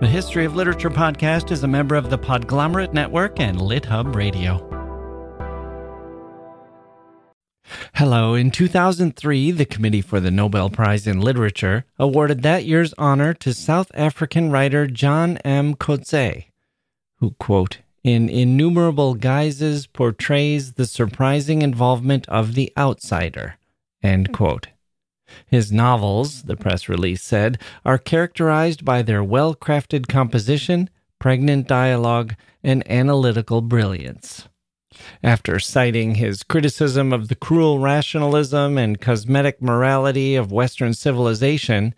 The History of Literature podcast is a member of the Podglomerate Network and LitHub Radio. Hello. In 2003, the Committee for the Nobel Prize in Literature awarded that year's honor to South African writer John M. Coetzee, who, quote, in innumerable guises portrays the surprising involvement of the outsider, end quote. His novels, the press release said, are characterized by their well crafted composition, pregnant dialogue, and analytical brilliance. After citing his criticism of the cruel rationalism and cosmetic morality of Western civilization,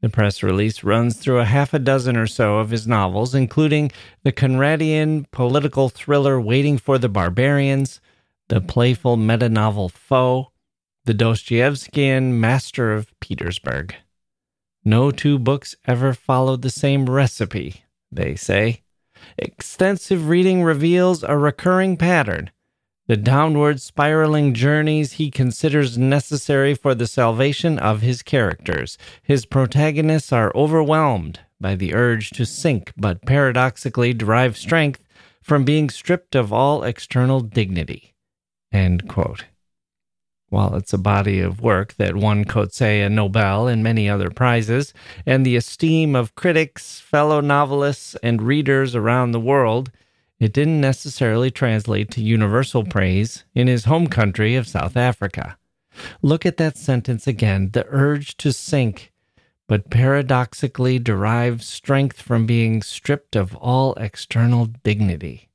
the press release runs through a half a dozen or so of his novels, including the Conradian political thriller Waiting for the Barbarians, the playful meta novel Foe, the Dostoevskian Master of Petersburg. No two books ever followed the same recipe, they say. Extensive reading reveals a recurring pattern the downward spiraling journeys he considers necessary for the salvation of his characters. His protagonists are overwhelmed by the urge to sink, but paradoxically derive strength from being stripped of all external dignity. While it's a body of work that won Coetzee a Nobel and many other prizes, and the esteem of critics, fellow novelists, and readers around the world, it didn't necessarily translate to universal praise in his home country of South Africa. Look at that sentence again the urge to sink, but paradoxically derive strength from being stripped of all external dignity.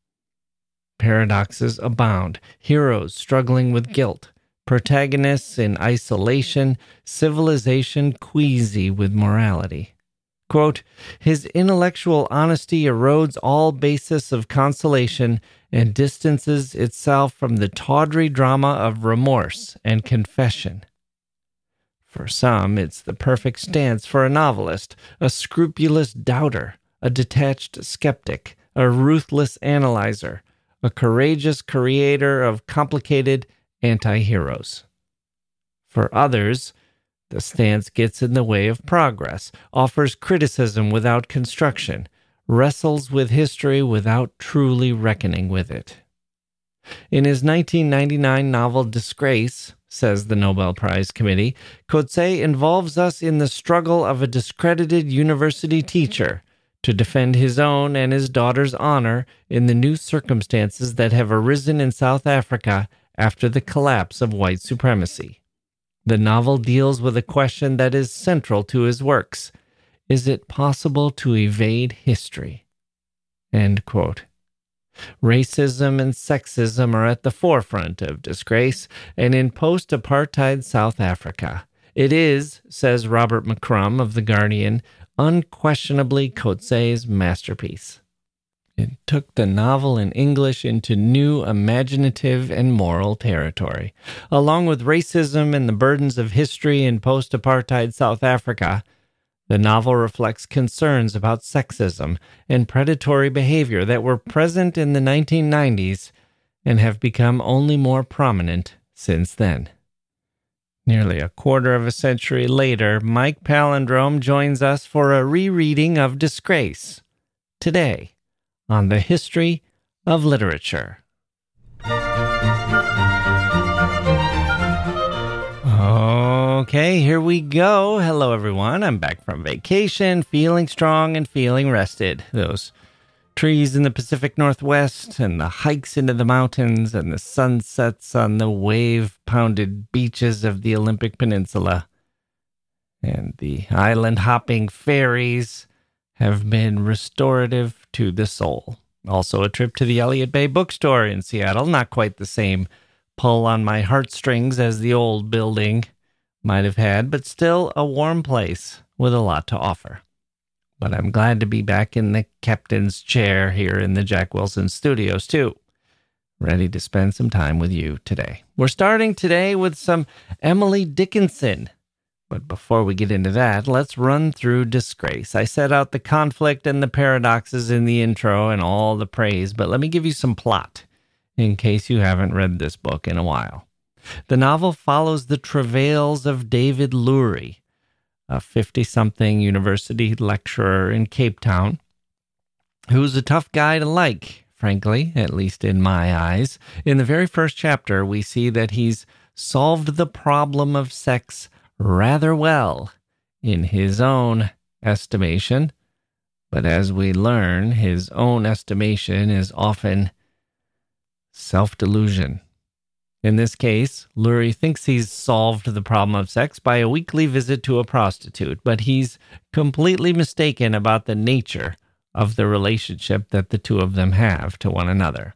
Paradoxes abound, heroes struggling with guilt protagonists in isolation, civilization queasy with morality. Quote, his intellectual honesty erodes all basis of consolation and distances itself from the tawdry drama of remorse and confession. For some, it's the perfect stance for a novelist, a scrupulous doubter, a detached skeptic, a ruthless analyzer, a courageous creator of complicated anti heroes. For others, the stance gets in the way of progress, offers criticism without construction, wrestles with history without truly reckoning with it. In his 1999 novel Disgrace, says the Nobel Prize Committee, Coetzee involves us in the struggle of a discredited university teacher to defend his own and his daughter's honor in the new circumstances that have arisen in South Africa after the collapse of white supremacy. The novel deals with a question that is central to his works Is it possible to evade history? Racism and sexism are at the forefront of disgrace, and in post apartheid South Africa. It is, says Robert McCrum of The Guardian, unquestionably Coetzee's masterpiece. It took the novel in English into new imaginative and moral territory. Along with racism and the burdens of history in post apartheid South Africa, the novel reflects concerns about sexism and predatory behavior that were present in the 1990s and have become only more prominent since then. Nearly a quarter of a century later, Mike Palindrome joins us for a rereading of Disgrace. Today, on the history of literature. Okay, here we go. Hello, everyone. I'm back from vacation, feeling strong and feeling rested. Those trees in the Pacific Northwest, and the hikes into the mountains, and the sunsets on the wave pounded beaches of the Olympic Peninsula, and the island hopping ferries have been restorative to the soul. Also, a trip to the Elliott Bay bookstore in Seattle, not quite the same pull on my heartstrings as the old building might have had, but still a warm place with a lot to offer. But I'm glad to be back in the captain's chair here in the Jack Wilson studios, too. Ready to spend some time with you today. We're starting today with some Emily Dickinson. But before we get into that, let's run through Disgrace. I set out the conflict and the paradoxes in the intro and all the praise, but let me give you some plot in case you haven't read this book in a while. The novel follows the travails of David Lurie, a 50 something university lecturer in Cape Town, who's a tough guy to like, frankly, at least in my eyes. In the very first chapter, we see that he's solved the problem of sex rather well, in his own estimation. But as we learn, his own estimation is often self delusion. In this case, Lurie thinks he's solved the problem of sex by a weekly visit to a prostitute, but he's completely mistaken about the nature of the relationship that the two of them have to one another.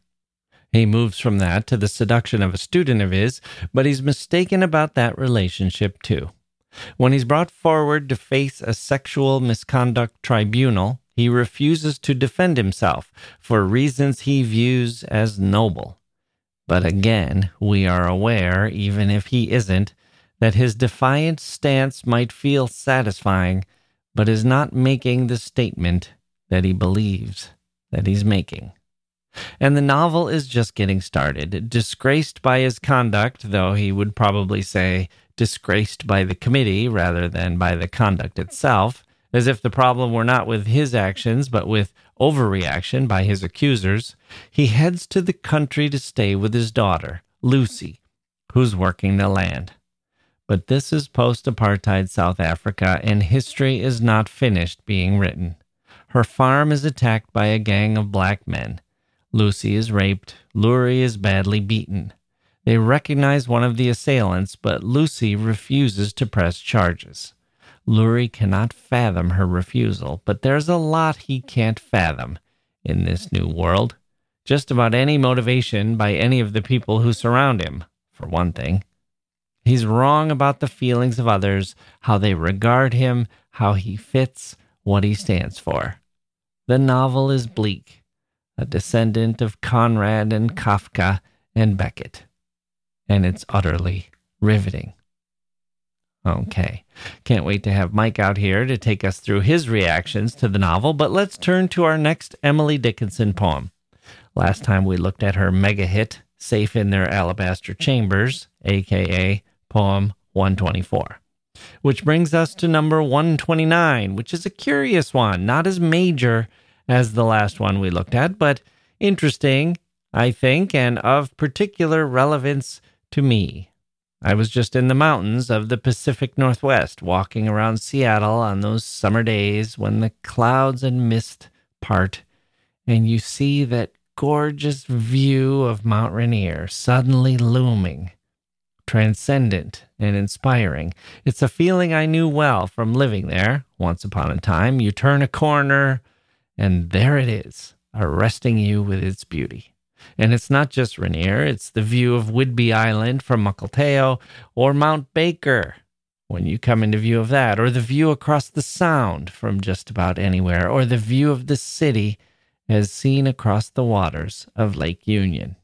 He moves from that to the seduction of a student of his, but he's mistaken about that relationship too. When he's brought forward to face a sexual misconduct tribunal, he refuses to defend himself for reasons he views as noble. But again, we are aware, even if he isn't, that his defiant stance might feel satisfying, but is not making the statement that he believes that he's making. And the novel is just getting started. Disgraced by his conduct, though he would probably say disgraced by the committee rather than by the conduct itself, as if the problem were not with his actions, but with overreaction by his accusers, he heads to the country to stay with his daughter, Lucy, who's working the land. But this is post apartheid South Africa, and history is not finished being written. Her farm is attacked by a gang of black men. Lucy is raped. Lurie is badly beaten. They recognize one of the assailants, but Lucy refuses to press charges. Lurie cannot fathom her refusal, but there's a lot he can't fathom in this new world. Just about any motivation by any of the people who surround him, for one thing. He's wrong about the feelings of others, how they regard him, how he fits, what he stands for. The novel is bleak, a descendant of Conrad and Kafka and Beckett, and it's utterly riveting. Okay. Can't wait to have Mike out here to take us through his reactions to the novel, but let's turn to our next Emily Dickinson poem. Last time we looked at her mega hit, Safe in Their Alabaster Chambers, aka poem 124, which brings us to number 129, which is a curious one, not as major as the last one we looked at, but interesting, I think, and of particular relevance to me. I was just in the mountains of the Pacific Northwest, walking around Seattle on those summer days when the clouds and mist part, and you see that gorgeous view of Mount Rainier suddenly looming, transcendent and inspiring. It's a feeling I knew well from living there once upon a time. You turn a corner, and there it is, arresting you with its beauty. And it's not just Rainier, it's the view of Whidbey Island from Mukilteo or Mount Baker when you come into view of that, or the view across the sound from just about anywhere, or the view of the city as seen across the waters of Lake Union.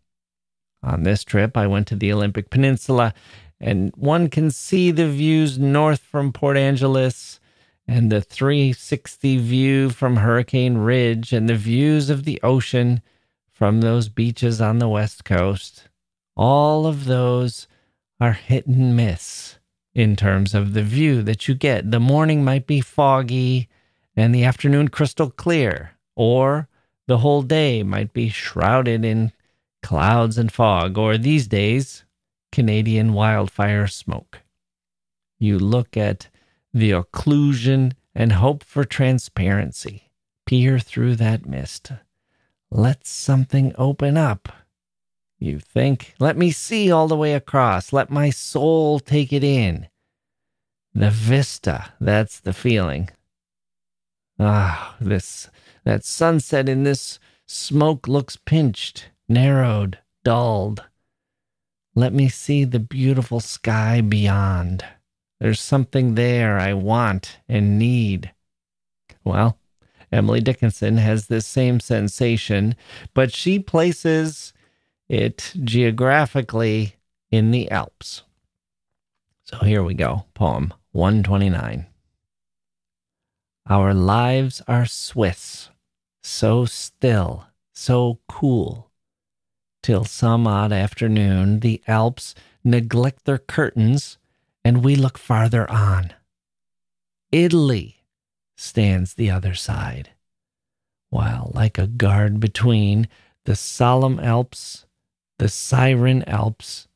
On this trip, I went to the Olympic Peninsula, and one can see the views north from Port Angeles and the 360 view from Hurricane Ridge and the views of the ocean from those beaches on the West Coast, all of those are hit and miss in terms of the view that you get. The morning might be foggy and the afternoon crystal clear, or the whole day might be shrouded in clouds and fog, or these days, Canadian wildfire smoke. You look at the occlusion and hope for transparency. Peer through that mist. Let something open up. You think, let me see all the way across. Let my soul take it in. The vista, that's the feeling. Ah, this, that sunset in this smoke looks pinched, narrowed, dulled. Let me see the beautiful sky beyond. There's something there I want and need. Well, Emily Dickinson has this same sensation, but she places it geographically in the Alps. So here we go. Poem 129. Our lives are Swiss, so still, so cool. Till some odd afternoon, the Alps neglect their curtains and we look farther on. Italy stands the other side, while, like a guard between, the solemn Alps, the siren Alps,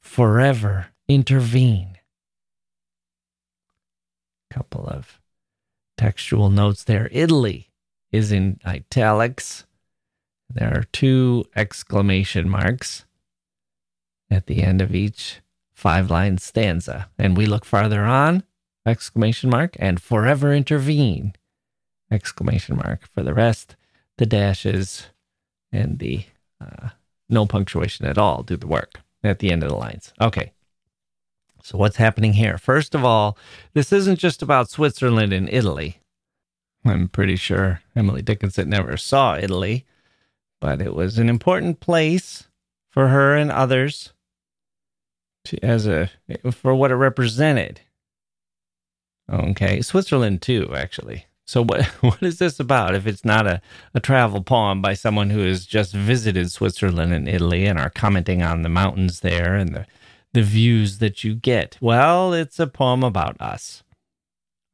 forever intervene. Couple of textual notes there. Italy is in italics. There are two exclamation marks at the end of each five line stanza. And we look farther on, exclamation mark, and forever intervene, exclamation mark. For the rest, the dashes and the uh, no punctuation at all do the work at the end of the lines. Okay. So, what's happening here? First of all, this isn't just about Switzerland and Italy. I'm pretty sure Emily Dickinson never saw Italy, but it was an important place for her and others as a for what it represented. Okay, Switzerland too, actually. So what what is this about if it's not a, a travel poem by someone who has just visited Switzerland and Italy and are commenting on the mountains there and the the views that you get? Well, it's a poem about us.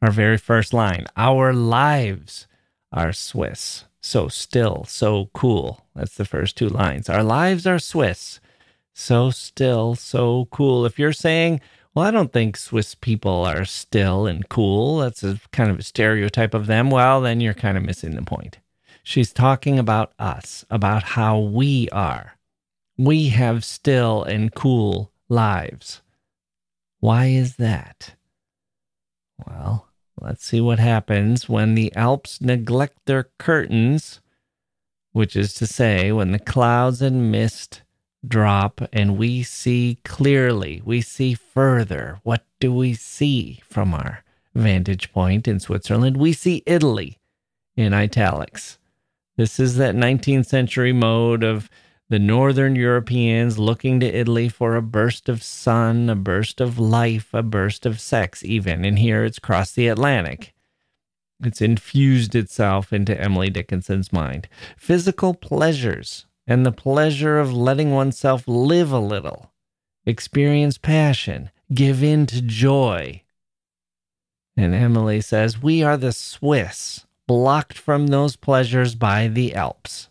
Our very first line, our lives are Swiss. So still, so cool. That's the first two lines. Our lives are Swiss. So still, so cool. If you're saying well, I don't think Swiss people are still and cool. That's a kind of a stereotype of them. Well, then you're kind of missing the point. She's talking about us, about how we are. We have still and cool lives. Why is that? Well, let's see what happens when the Alps neglect their curtains, which is to say, when the clouds and mist drop and we see clearly, we see further. What do we see from our vantage point in Switzerland? We see Italy in italics. This is that 19th century mode of the Northern Europeans looking to Italy for a burst of sun, a burst of life, a burst of sex, even. And here it's crossed the Atlantic. It's infused itself into Emily Dickinson's mind. Physical pleasures and the pleasure of letting oneself live a little, experience passion, give in to joy. And Emily says, We are the Swiss, blocked from those pleasures by the Alps.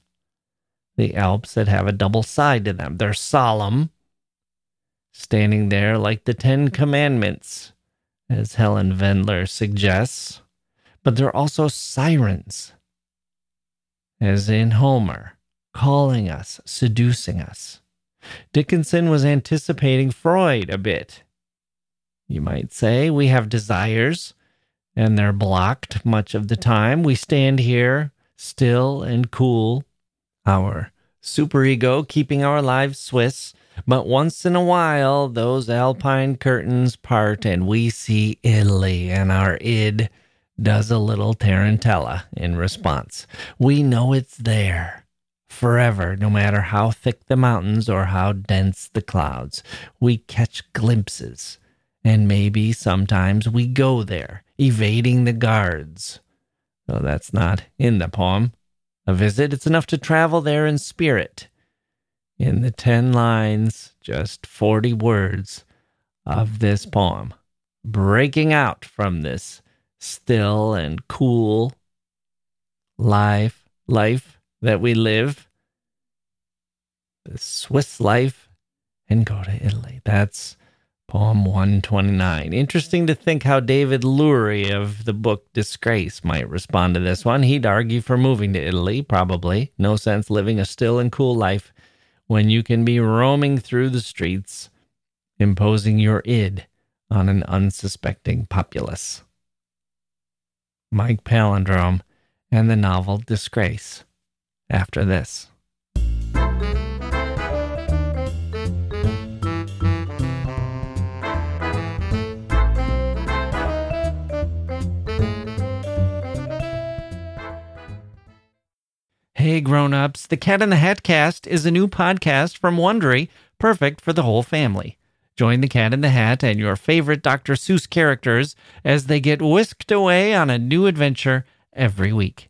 The Alps that have a double side to them. They're solemn, standing there like the Ten Commandments, as Helen Vendler suggests, but they're also sirens, as in Homer calling us, seducing us. Dickinson was anticipating Freud a bit. You might say we have desires, and they're blocked much of the time. We stand here, still and cool, our superego keeping our lives Swiss. But once in a while, those alpine curtains part, and we see Italy, and our id does a little tarantella in response. We know it's there forever, no matter how thick the mountains or how dense the clouds. We catch glimpses, and maybe sometimes we go there, evading the guards. Though that's not in the poem. A visit, it's enough to travel there in spirit. In the 10 lines, just 40 words of this poem, breaking out from this still and cool life, life that we live the Swiss life and go to Italy. That's poem 129. Interesting to think how David Lurie of the book Disgrace might respond to this one. He'd argue for moving to Italy, probably. No sense living a still and cool life when you can be roaming through the streets, imposing your id on an unsuspecting populace. Mike Palindrome and the novel Disgrace after this. Hey grown-ups, the Cat in the Hat cast is a new podcast from Wondery, perfect for the whole family. Join the Cat in the Hat and your favorite Dr. Seuss characters as they get whisked away on a new adventure every week.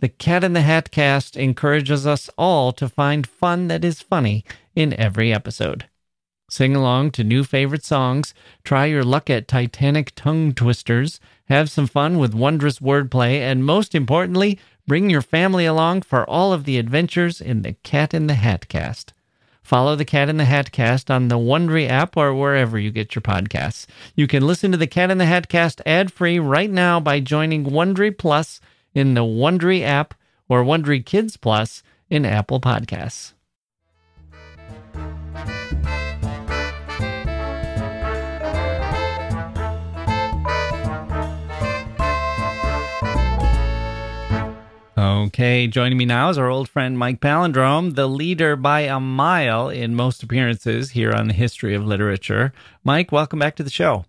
the Cat in the Hat cast encourages us all to find fun that is funny in every episode. Sing along to new favorite songs, try your luck at Titanic tongue twisters, have some fun with wondrous wordplay, and most importantly, bring your family along for all of the adventures in the Cat in the Hat cast. Follow the Cat in the Hat cast on the Wondery app or wherever you get your podcasts. You can listen to the Cat in the Hat cast ad free right now by joining Wondery Plus in the Wondery app or Wondery Kids Plus in Apple Podcasts. Okay, joining me now is our old friend Mike Palindrome, the leader by a mile in most appearances here on the history of literature. Mike, welcome back to the show.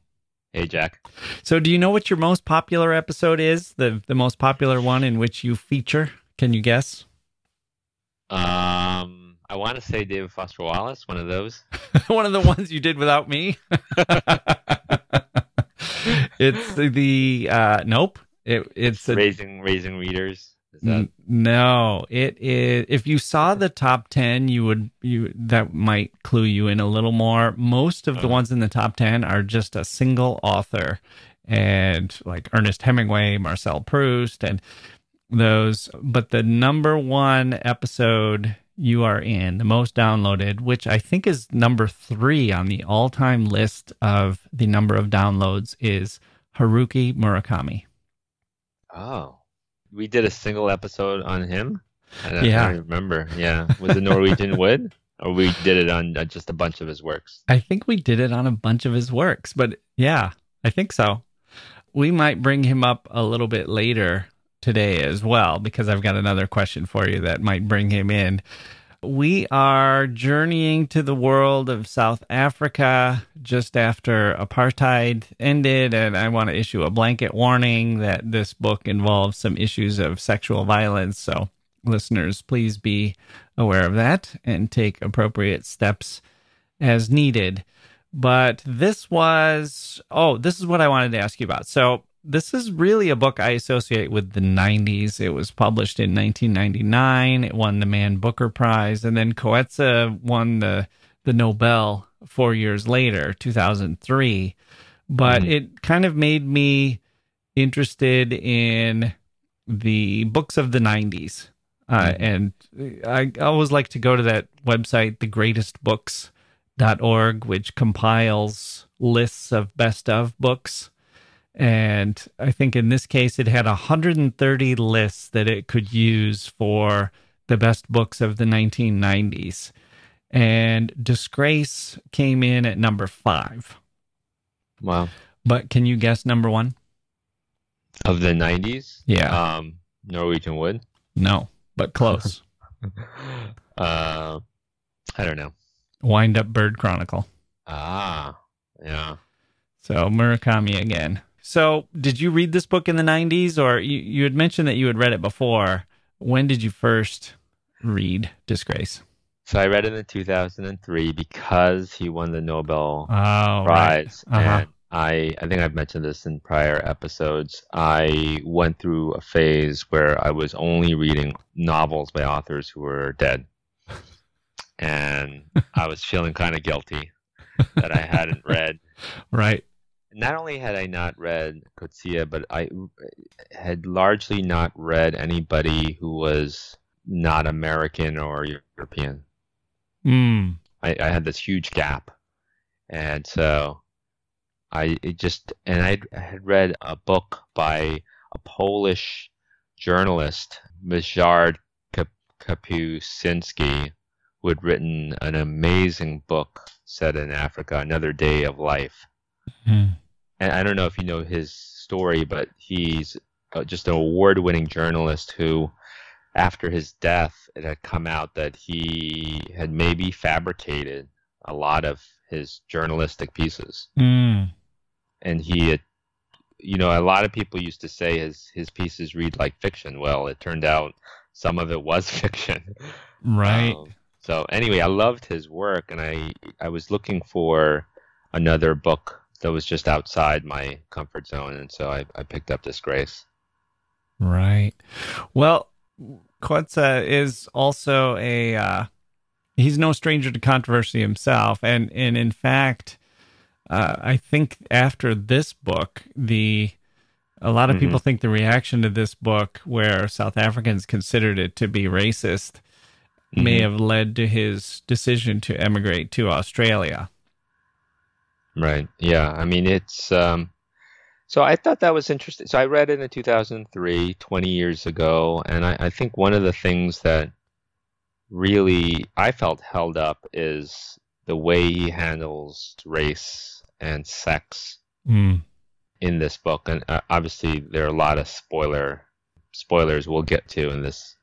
Hey, Jack. So, do you know what your most popular episode is? The the most popular one in which you feature? Can you guess? Um, I want to say David Foster Wallace, one of those. one of the ones you did without me. it's the uh, nope. It, it's a, raising raising readers. That... No, it is. If you saw the top ten, you would you that might clue you in a little more. Most of the uh-huh. ones in the top ten are just a single author, and like Ernest Hemingway, Marcel Proust, and those. But the number one episode you are in, the most downloaded, which I think is number three on the all-time list of the number of downloads, is Haruki Murakami. Oh we did a single episode on him. I don't, yeah. I don't remember. Yeah. Was it Norwegian Wood? Or we did it on uh, just a bunch of his works? I think we did it on a bunch of his works, but yeah, I think so. We might bring him up a little bit later today as well, because I've got another question for you that might bring him in. We are journeying to the world of South Africa just after apartheid ended, and I want to issue a blanket warning that this book involves some issues of sexual violence. So, listeners, please be aware of that and take appropriate steps as needed. But this was, oh, this is what I wanted to ask you about. So, this is really a book I associate with the 90s. It was published in 1999. It won the Man Booker Prize, and then Coetzee won the the Nobel four years later, 2003. But mm. it kind of made me interested in the books of the 90s. Uh, mm. and I always like to go to that website, thegreatestbooks.org, which compiles lists of best of books. And I think in this case, it had 130 lists that it could use for the best books of the 1990s. And Disgrace came in at number five. Wow. But can you guess number one? Of the 90s? Yeah. Um, Norwegian Wood? No, but close. uh, I don't know. Wind Up Bird Chronicle. Ah, yeah. So Murakami again. So, did you read this book in the 90s, or you, you had mentioned that you had read it before? When did you first read Disgrace? So, I read it in 2003 because he won the Nobel oh, Prize. Right. Uh-huh. And I, I think I've mentioned this in prior episodes. I went through a phase where I was only reading novels by authors who were dead. And I was feeling kind of guilty that I hadn't read. Right not only had I not read Coetzee, but I had largely not read anybody who was not American or European. Mm. I, I, had this huge gap, and so I just and I had read a book by a Polish journalist, Ryszard Kapuscinski, who had written an amazing book set in Africa, Another Day of Life Mm. And I don't know if you know his story, but he's uh, just an award-winning journalist who, after his death, it had come out that he had maybe fabricated a lot of his journalistic pieces. Mm. And he had, you know, a lot of people used to say his his pieces read like fiction. Well, it turned out some of it was fiction. Right. Um, so anyway, I loved his work, and I I was looking for another book that was just outside my comfort zone, and so I, I picked up Disgrace. Right. Well, Coetzee is also a uh, he's no stranger to controversy himself, and and in fact, uh, I think after this book, the a lot of Mm-hmm. people think the reaction to this book, where South Africans considered it to be racist, may Mhm. have led to his decision to emigrate to Australia. Right. Yeah. I mean, it's um. So I thought that was interesting. So I read it in 2003, 20 years ago, and I, I think one of the things that really I felt held up is the way he handles race and sex Mm. in this book, and uh, obviously there are a lot of spoiler spoilers we'll get to in this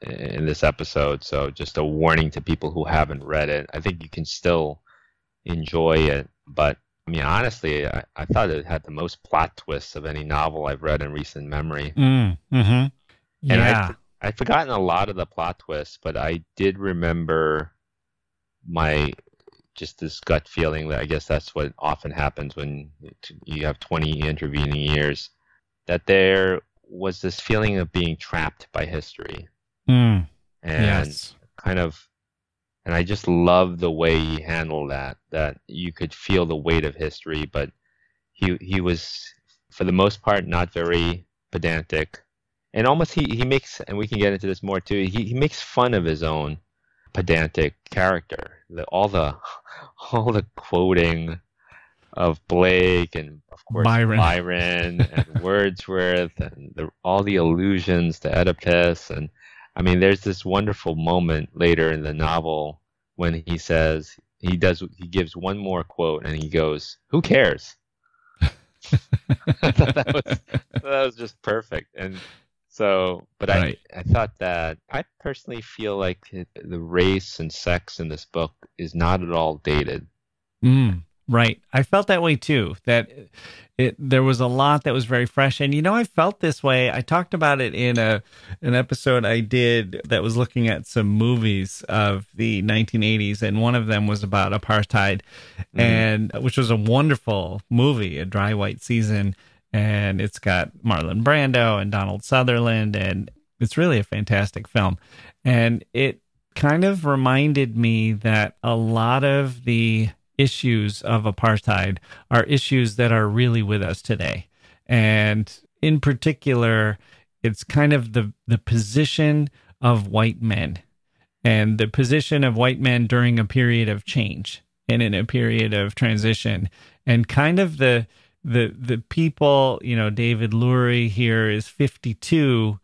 in this episode. So just a warning to people who haven't read it. I think you can still enjoy it, but I mean honestly, I, I thought it had the most plot twists of any novel I've read in recent memory. Mm. Mm-hmm. And Yeah. I, I'd forgotten a lot of the plot twists, but I did remember my just this gut feeling that I guess that's what often happens when you have 20 intervening years that there was this feeling of being trapped by history Mm. and Yes. kind of and I just love the way he handled that that you could feel the weight of history but he he was for the most part not very pedantic and almost he, he makes and we can get into this more too he, he makes fun of his own pedantic character the, all the all the quoting of Blake and of course Byron. Byron and Wordsworth and the, all the allusions to Oedipus and I mean there's this wonderful moment later in the novel when he says he does he gives one more quote and he goes who cares? I thought that was that was just perfect. And so but Right. I I thought that I personally feel like the race and sex in this book is not at all dated. Mm, right. I felt that way too. That it there was a lot that was very fresh, and you know, I felt this way. I talked about it in a an episode I did that was looking at some movies of the 1980s, and one of them was about apartheid, mm-hmm. and uh, which was a wonderful movie, a dry white season, and it's got Marlon Brando and Donald Sutherland, and it's really a fantastic film, and it kind of reminded me that a lot of the issues of apartheid are issues that are really with us today. And in particular, it's kind of the, the position of white men and the position of white men during a period of change and in a period of transition and kind of the the the people, you know, David Lurie here is 52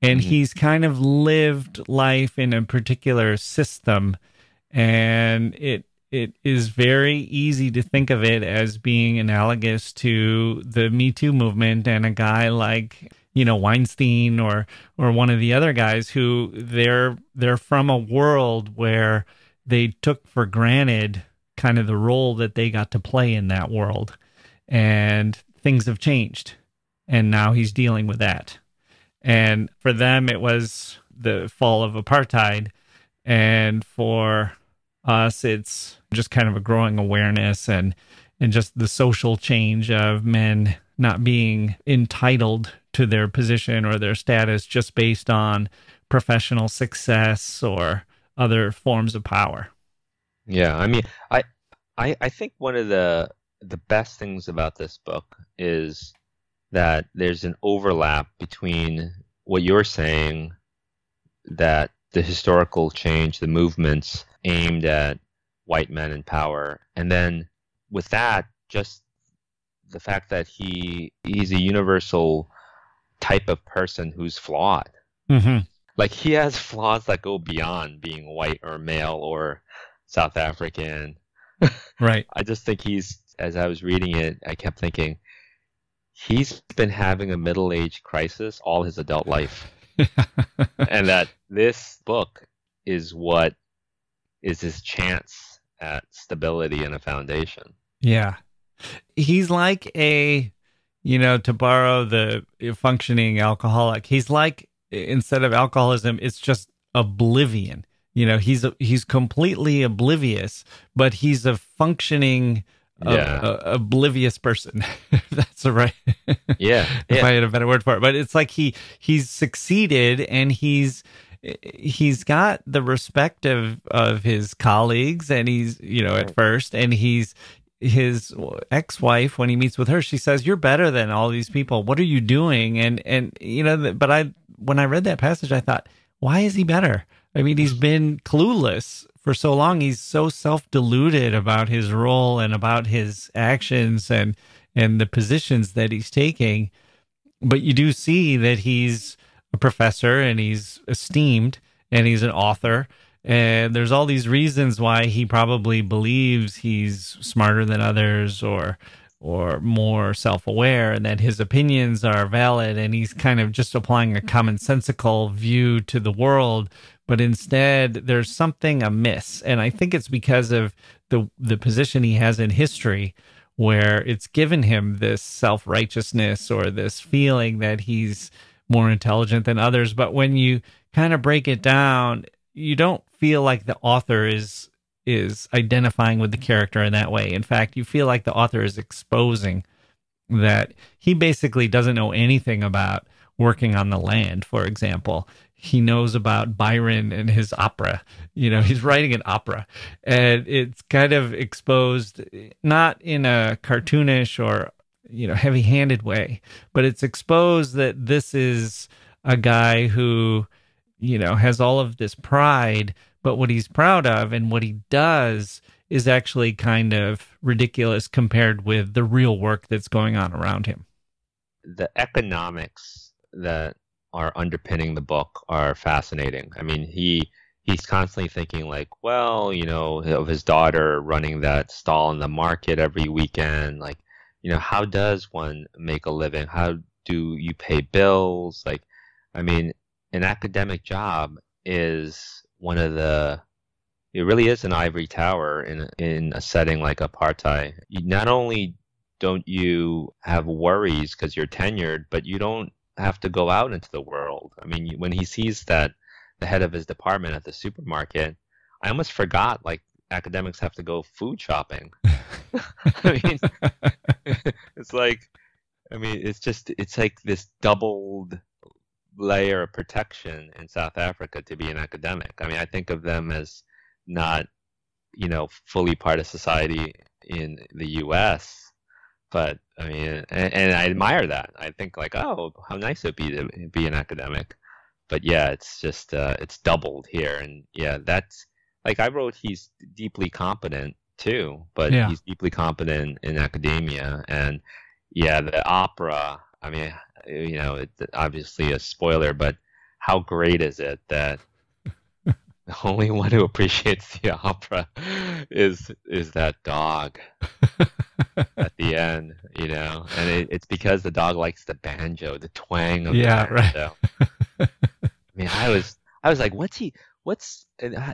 and Mhm. he's kind of lived life in a particular system and it it is very easy to think of it as being analogous to the Me Too movement and a guy like you know Weinstein or or one of the other guys who they're they're from a world where they took for granted kind of the role that they got to play in that world. And things have changed. And now he's dealing with that. And for them it was the fall of apartheid. And for us it's just kind of a growing awareness and and just the social change of men not being entitled to their position or their status just based on professional success or other forms of power. Yeah, I mean, I, I, I think one of the the best things about this book is that there's an overlap between what you're saying, that the historical change, the movements aimed at white men in power, and then with that, just the fact that he he's a universal type of person who's flawed Mm-hmm. like he has flaws that go beyond being white or male or South African. Right. I just think he's as I was reading it, I kept thinking he's been having a middle age crisis all his adult life. and that this book is what is his chance at stability and a foundation. Yeah. He's like a, you know, to borrow the functioning alcoholic, he's like, instead of alcoholism, it's just oblivion. You know, he's he's completely oblivious, but he's a functioning, yeah. a, a, oblivious person. That's right. Yeah. if yeah. I had a better word for it, but it's like he he's succeeded and he's he's got the respect of of his colleagues and he's you know at first and he's his ex-wife when he meets with her she says you're better than all these people. What are you doing? And and you know but i when i read that passage i thought why is he better? I mean he's mm. been clueless for so long. He's so self-deluded about his role and about his actions and and the positions that he's taking. But you do see that he's a professor and he's esteemed and he's an author. And there's all these reasons why he probably believes he's smarter than others or or more self-aware and that his opinions are valid. And he's kind of just applying a commonsensical view to the world. But instead there's something amiss. And i think it's because of the the position he has in history where it's given him this self-righteousness or this feeling that he's more intelligent than others but when you kind of break it down you don't feel like the author is is identifying with the character in that way. In fact, you feel like the author is exposing that he basically doesn't know anything about working on the land, for example. He knows about Byron and his opera. You know, he's writing an opera. And it's kind of exposed not in a cartoonish or, you know, heavy handed way, but it's exposed that this is a guy who you know, has all of this pride, but what he's proud of and what he does is actually kind of ridiculous compared with the real work that's going on around him. The economics that are underpinning the book are fascinating. I mean, he he's constantly thinking like, well, you know, of his daughter running that stall in the market every weekend, like, you know, how does one make a living? How do you pay bills? Like, I mean, an academic job is one of the it really is an ivory tower in in a setting like apartheid. You, not only don't you have worries because you're tenured, but you don't have to go out into the world. I mean, when he sees that the head of his department at the supermarket, I almost forgot like academics have to go food shopping. I mean, it's like, I mean, it's just it's like this doubled layer of protection in South Africa to be an academic. I mean, I think of them as not, you know, fully part of society in the U.S. But I mean, and, and I admire that. I think like, oh, how nice it'd be to be an academic. But yeah, it's just uh, it's doubled here, and yeah, that's like I wrote. He's deeply competent too, but yeah. he's deeply competent in academia, and yeah, the opera. I mean, you know, it, obviously a spoiler, but how great is it that the only one who appreciates the opera is is that dog at the end, you know, and it, it's because the dog likes the banjo, the twang of yeah, the banjo. Right. I mean, I was I was like, what's he? What's uh,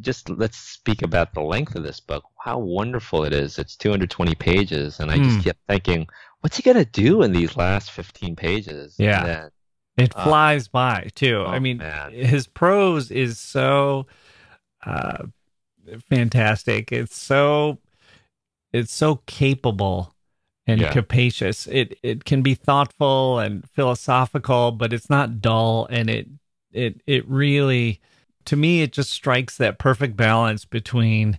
just let's speak about the length of this book. How wonderful it is! It's 220 pages, and I just hmm. kept thinking, what's he gonna do in these last 15 pages? Yeah. Then, it uh, flies uh, by too. Oh, I mean, man. his prose is so uh, fantastic. It's so it's so capable and yeah. capacious. It it can be thoughtful and philosophical, but it's not dull and it it it really to me it just strikes that perfect balance between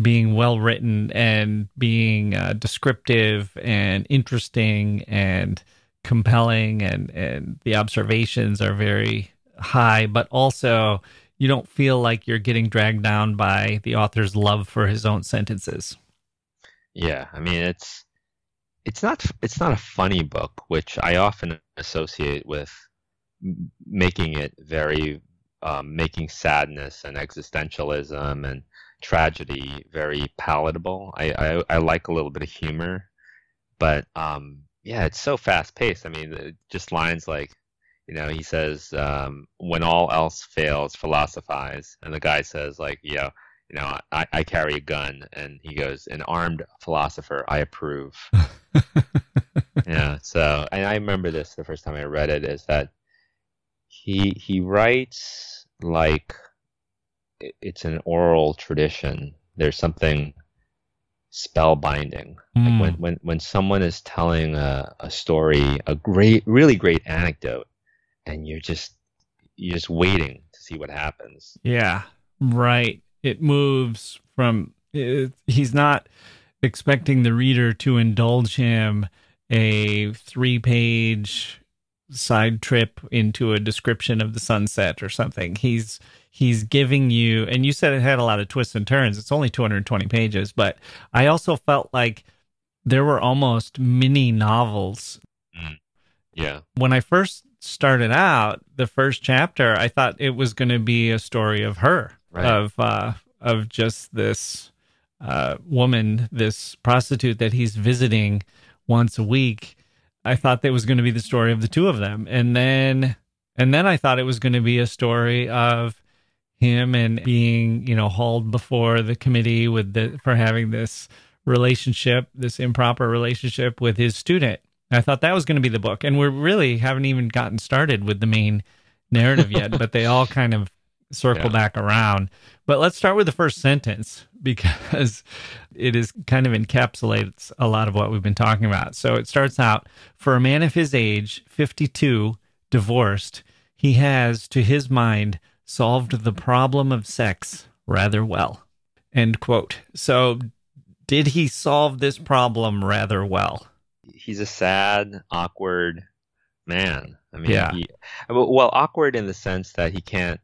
being well written and being uh, descriptive and interesting and compelling and and the observations are very high but also you don't feel like you're getting dragged down by the author's love for his own sentences. Yeah i mean it's it's not it's not a funny book which i often associate with making it very um, making sadness and existentialism and tragedy very palatable. I, I, I like a little bit of humor, but um, yeah, it's so fast paced. I mean, just lines like, you know, he says, um, "When all else fails, philosophize," and the guy says, like, yeah, you know, I, I carry a gun, and he goes, an armed philosopher, I approve. yeah. So, and I remember this the first time I read it is that he he writes like it's an oral tradition. There's something spellbinding. Mm. Like when, hmm. when, when someone is telling a, a story, a great, really great anecdote, and you're just you're just waiting to see what happens. Yeah, right. It moves from it, he's not expecting the reader to indulge him a three page side trip into a description of the sunset or something. He's he's giving you and you said it had a lot of twists and turns. It's only 220 pages, but I also felt like there were almost mini novels. Mm. Yeah. When I first started out, the first chapter, I thought it was going to be a story of her, right. of uh of just this uh woman, this prostitute that he's visiting once a week I thought that was going to be the story of the two of them. And then and then I thought it was going to be a story of him and being, you know, hauled before the committee with the for having this relationship, this improper relationship with his student. I thought that was going to be the book. And we really haven't even gotten started with the main narrative yet, but they all kind of circle yeah. back around. But let's start with the first sentence because it is kind of encapsulates a lot of what we've been talking about. So it starts out for a man of his age, 52, divorced, he has, to his mind, solved the problem of sex rather well. End quote. So did he solve this problem rather well? He's a sad, awkward man. I mean, yeah. He, well, awkward in the sense that he can't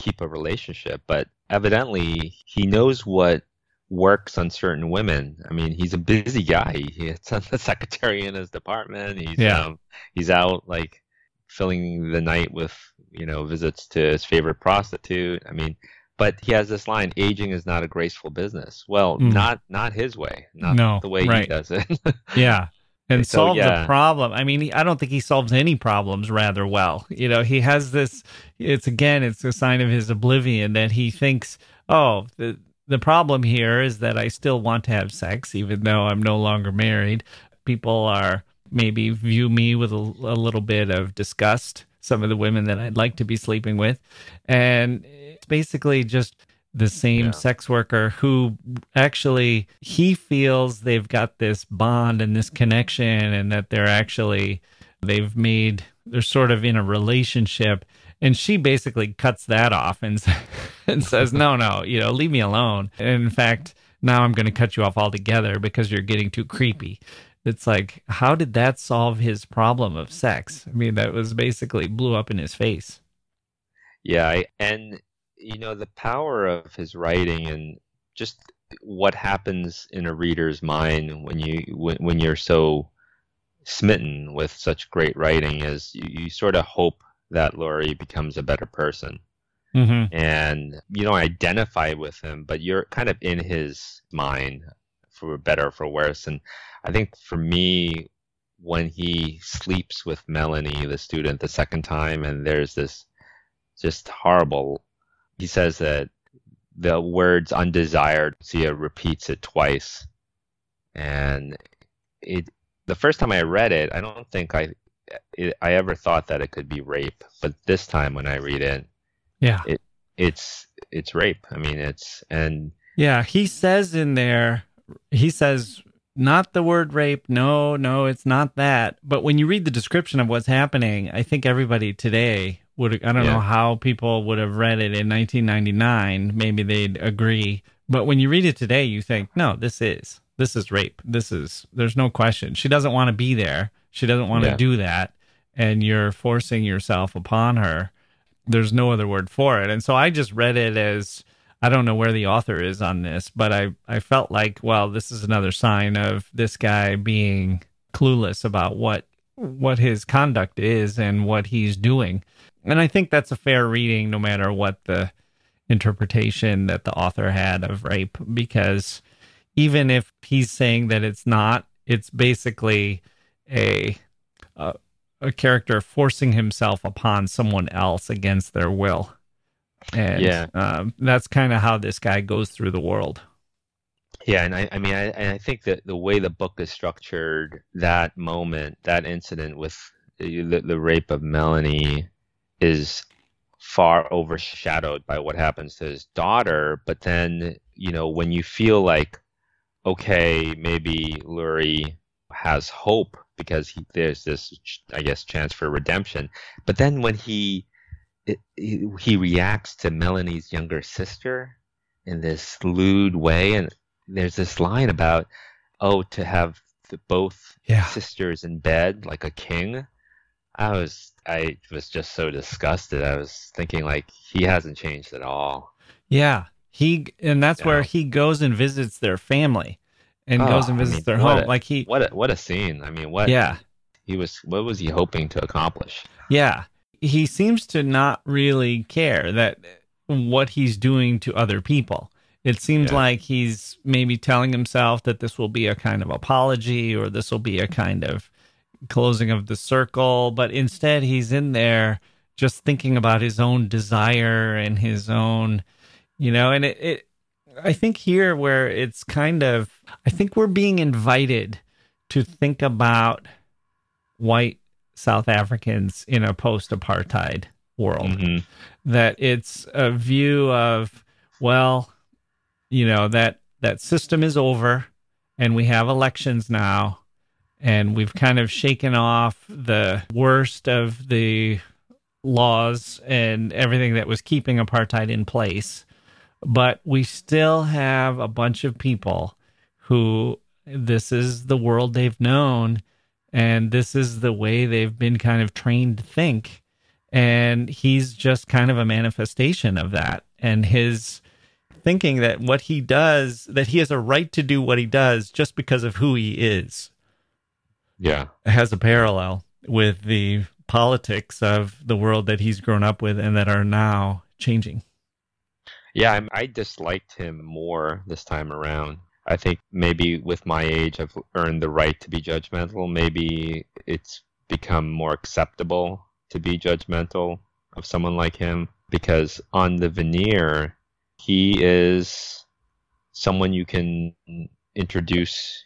keep a relationship, but evidently he knows what works on certain women. I mean, he's a busy guy. He's a secretary in his department. He's yeah. um, he's out like filling the night with you know visits to his favorite prostitute. I mean, but he has this line: "Aging is not a graceful business." Well, mm. not not his way, not no, the way right. he does it. yeah, and so, solve yeah. the problem. I mean, I don't think he solves any problems rather well. You know, he has this. It's again, it's a sign of his oblivion that he thinks, oh, the the problem here is that I still want to have sex, even though I'm no longer married. People are maybe view me with a, a little bit of disgust. Some of the women that I'd like to be sleeping with, and it's basically just the same yeah. sex worker who actually he feels they've got this bond and this connection and that they're actually they've made they're sort of in a relationship. And she basically cuts that off and and says no no you know leave me alone. And in fact now i'm going to cut you off altogether because you're getting too creepy. It's like how did that solve his problem of sex? I mean that was basically blew up in his face. Yeah and you know the power of his writing and just what happens in a reader's mind when you when, when you're so smitten with such great writing is you, you sort of hope that Lurie becomes a better person. Mm-hmm. And you don't identify with him, but you're kind of in his mind for better or for worse. And I think for me, when he sleeps with Melanie, the student, the second time, and there's this just horrible he says that the words undesired, Sia repeats it twice. And it the first time I read it, I don't think I it, I ever thought that it could be rape, but this time when I read it, yeah, it it's it's rape. I mean, it's and yeah, he says in there, he says not the word rape. No, no, it's not that. But when you read the description of what's happening, I think everybody today would I don't yeah. know how people would have read it in 1999. Maybe they'd agree, but when you read it today, you think, no, this is this is rape. This is there's no question. She doesn't want to be there. She doesn't want yeah. to do that, and you're forcing yourself upon her. There's no other word for it. And so I just read it as I don't know where the author is on this, but I I felt like, well, this is another sign of this guy being clueless about what what his conduct is and what he's doing and I think that's a fair reading, no matter what the interpretation that the author had of rape, because even if he's saying that it's not, it's basically a a, a character forcing himself upon someone else against their will. And Yeah. um, that's kind of how this guy goes through the world. Yeah, and I, I mean, I, I think that the way the book is structured, that moment, that incident with the, the, the rape of Melanie, is far overshadowed by what happens to his daughter. But then, you know, when you feel like, okay, maybe Lurie has hope because he, there's this, I guess, chance for redemption. But then when he it, he, he reacts to Melanie's younger sister in this lewd way, and there's this line about, oh, to have the, both Yeah. sisters in bed like a king. I was I was just so disgusted. I was thinking like he hasn't changed at all. Yeah. He and that's where he goes and visits their family and Oh, goes and oh, I visits mean, their home. a- like he What a what a scene! I mean, what Yeah. he was what was he hoping to accomplish? Yeah. He seems to not really care that what he's doing to other people. It seems Yeah. like he's maybe telling himself that this will be a kind of apology or this will be a kind of closing of the circle, but instead he's in there just thinking about his own desire and his own, you know, and it, it I think here where it's kind of I think we're being invited to think about white South Africans in a post apartheid world. Mhm. That it's a view of, well, you know, that that system is over and we have elections now and we've kind of shaken off the worst of the laws and everything that was keeping apartheid in place. But we still have a bunch of people who this is the world they've known and this is the way they've been kind of trained to think. And he's just kind of a manifestation of that. And his thinking that what he does that he has a right to do what he does just because of who he is Yeah, has a parallel with the politics of the world that he's grown up with and that are now changing yeah. I, I disliked him more this time around. I think maybe with my age, I've earned the right to be judgmental. Maybe it's become more acceptable to be judgmental of someone like him because on the veneer, he is someone you can introduce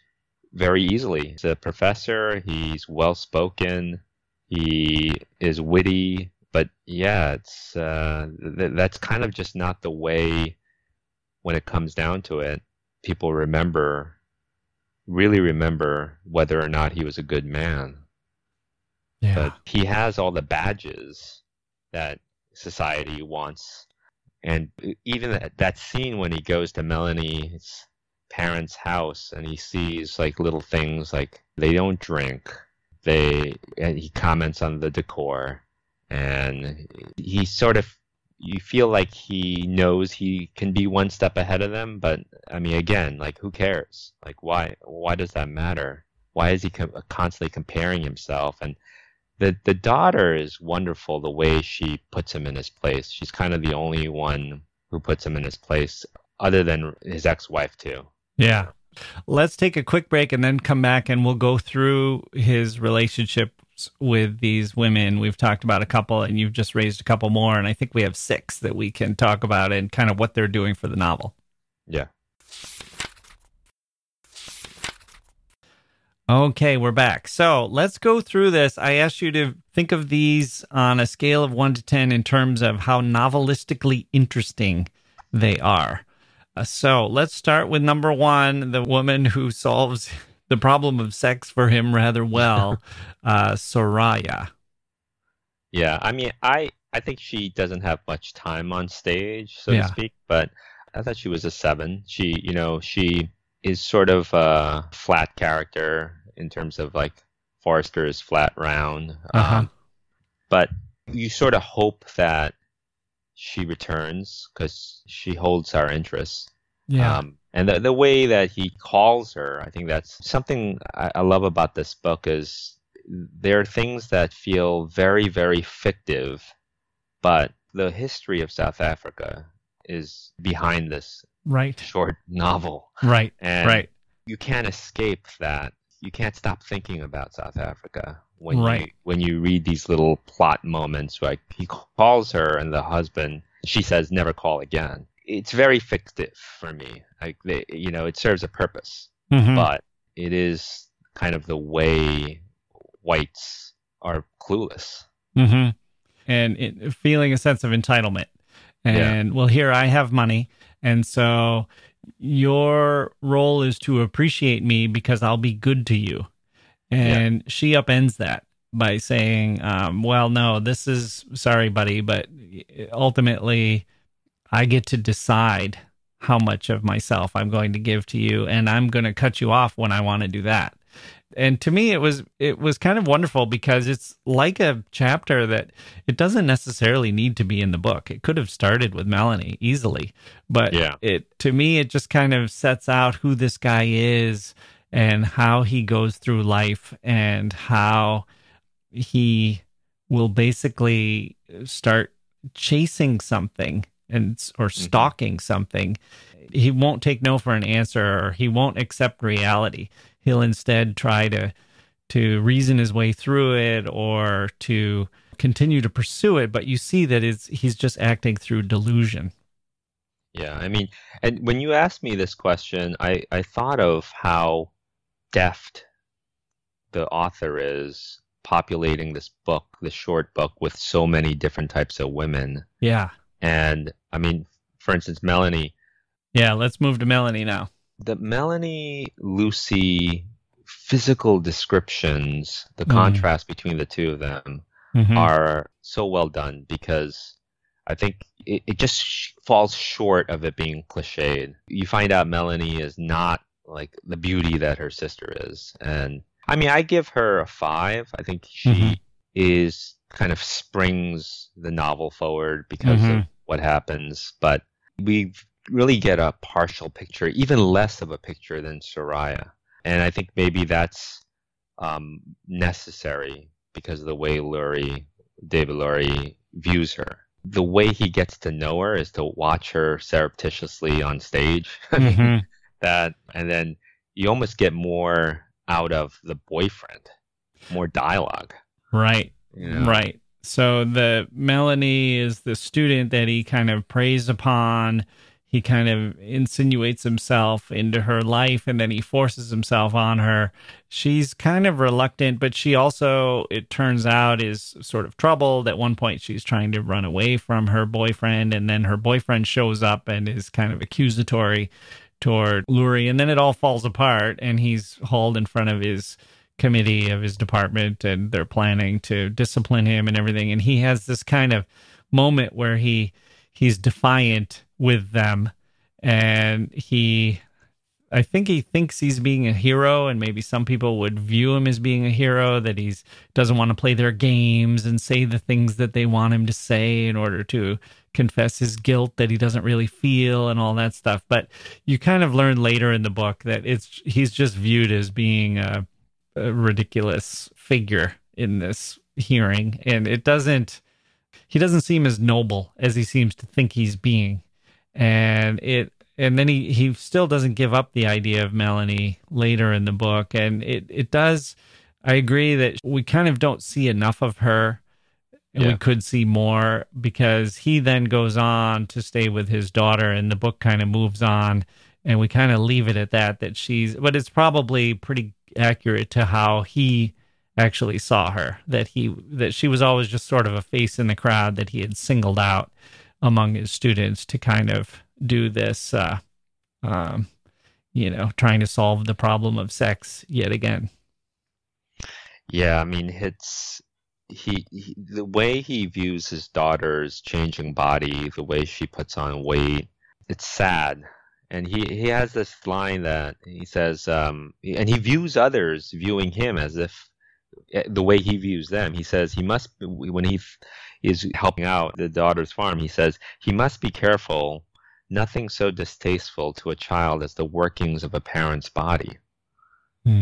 very easily. He's a professor, he's well spoken, he is witty, but yeah, it's uh, th- that's kind of just not the way when it comes down to it. People remember, really remember whether or not he was a good man yeah but he has all the badges that society wants. And even that, that scene when he goes to Melanie's parents' house and he sees like little things like they don't drink, they and he comments on the decor, and he sort of you feel like he knows he can be one step ahead of them, but I mean, again, like who cares? Like why? Why does that matter? Why is he co- constantly comparing himself? And the the daughter is wonderful the way she puts him in his place. She's kind of the only one who puts him in his place, other than his ex-wife too. Yeah. Let's take a quick break and then come back and we'll go through his relationships with these women. We've talked about a couple and you've just raised a couple more. And I think we have six that we can talk about and kind of what they're doing for the novel. Yeah. Okay, we're back. So let's go through this. I asked you to think of these on a scale of one to 10 in terms of how novelistically interesting they are. Uh, so let's start with number one the woman who solves the problem of sex for him rather well, uh, Soraya. Yeah, I mean, I I think she doesn't have much time on stage, so Yeah. to speak. But I thought she was a seven. She, you know, she is sort of a flat character in terms of like Forster's flat round. Uh-huh. Um, but you sort of hope that she returns because she holds our interest. Um, and the, the way that he calls her, I think that's something I, I love about this book is there are things that feel very, very fictive, but the history of South Africa is behind this right, short novel. right, And right. you can't escape that. You can't stop thinking about South Africa when you when you read these little plot moments. Like he calls her, and the husband she says, "Never call again." It's very fictive for me. Like, they, you know, it serves a purpose, Mhm. but it is kind of the way whites are clueless. hmm And it, feeling a sense of entitlement. And well, here I have money. And so your role is to appreciate me because I'll be good to you. And she upends that by saying, um, well, no, this is sorry, buddy, but ultimately I get to decide how much of myself I'm going to give to you. And I'm going to cut you off when I want to do that and to me it was it was kind of wonderful because it's like a chapter that it doesn't necessarily need to be in the book it could have started with melanie easily but Yeah. it to me it just kind of sets out who this guy is and how he goes through life and how he will basically start chasing something and or mm-hmm. stalking something. He won't take no for an answer or he won't accept reality. He'll instead try to to reason his way through it or to continue to pursue it but you see that it's he's just acting through delusion. Yeah, I mean, and when you asked me this question, I, I thought of how deft the author is populating this book, the short book, with so many different types of women. yeah And I mean, for instance, Melanie, yeah let's move to melanie now the Melanie Lucy physical descriptions, the Mm. contrast between the two of them Mhm. are so well done because I think it, it just sh- falls short of it being cliched. You find out Melanie is not like the beauty that her sister is. And I mean, I give her a five. I think she Mhm. is kind of springs the novel forward because of Mhm. what happens. But we really get a partial picture, even less of a picture than Soraya. And I think maybe that's um, necessary because of the way Lurie, David Lurie views her. The way he gets to know her is to watch her surreptitiously on stage. I mean, Mhm. That, and then you almost get more out of the boyfriend, more dialogue. right You know? Right. So the Melanie is the student that he kind of preys upon. He kind of insinuates himself into her life and then he forces himself on her. She's kind of reluctant, but she also, it turns out, is sort of troubled. At one point, she's trying to run away from her boyfriend, and then her boyfriend shows up and is kind of accusatory toward Lurie. And then it all falls apart, and he's hauled in front of his committee of his department and they're planning to discipline him and everything and he has this kind of moment where he he's defiant with them and he I think he thinks he's being a hero and maybe some people would view him as being a hero that he's doesn't want to play their games and say the things that they want him to say in order to confess his guilt that he doesn't really feel and all that stuff. But you kind of learn later in the book that it's he's just viewed as being a a ridiculous figure in this hearing. And it doesn't he doesn't seem as noble as he seems to think he's being. And it and then he he still doesn't give up the idea of Melanie later in the book. And it it does I agree that we kind of don't see enough of her and we could see more because he then goes on to stay with his daughter and the book kind of moves on and we kind of leave it at that that she's but it's probably pretty accurate to how he actually saw her that he that she was always just sort of a face in the crowd that he had singled out among his students to kind of do this uh um you know trying to solve the problem of sex yet again. Yeah, I mean, it's he, he the way he views his daughter's changing body, the way she puts on weight, it's sad. And he he has this line that he says, um, and he views others viewing him as if eh, the way he views them. He says he must when he is helping out the daughter's farm. He says he must be careful. Nothing so distasteful to a child as the workings of a parent's body.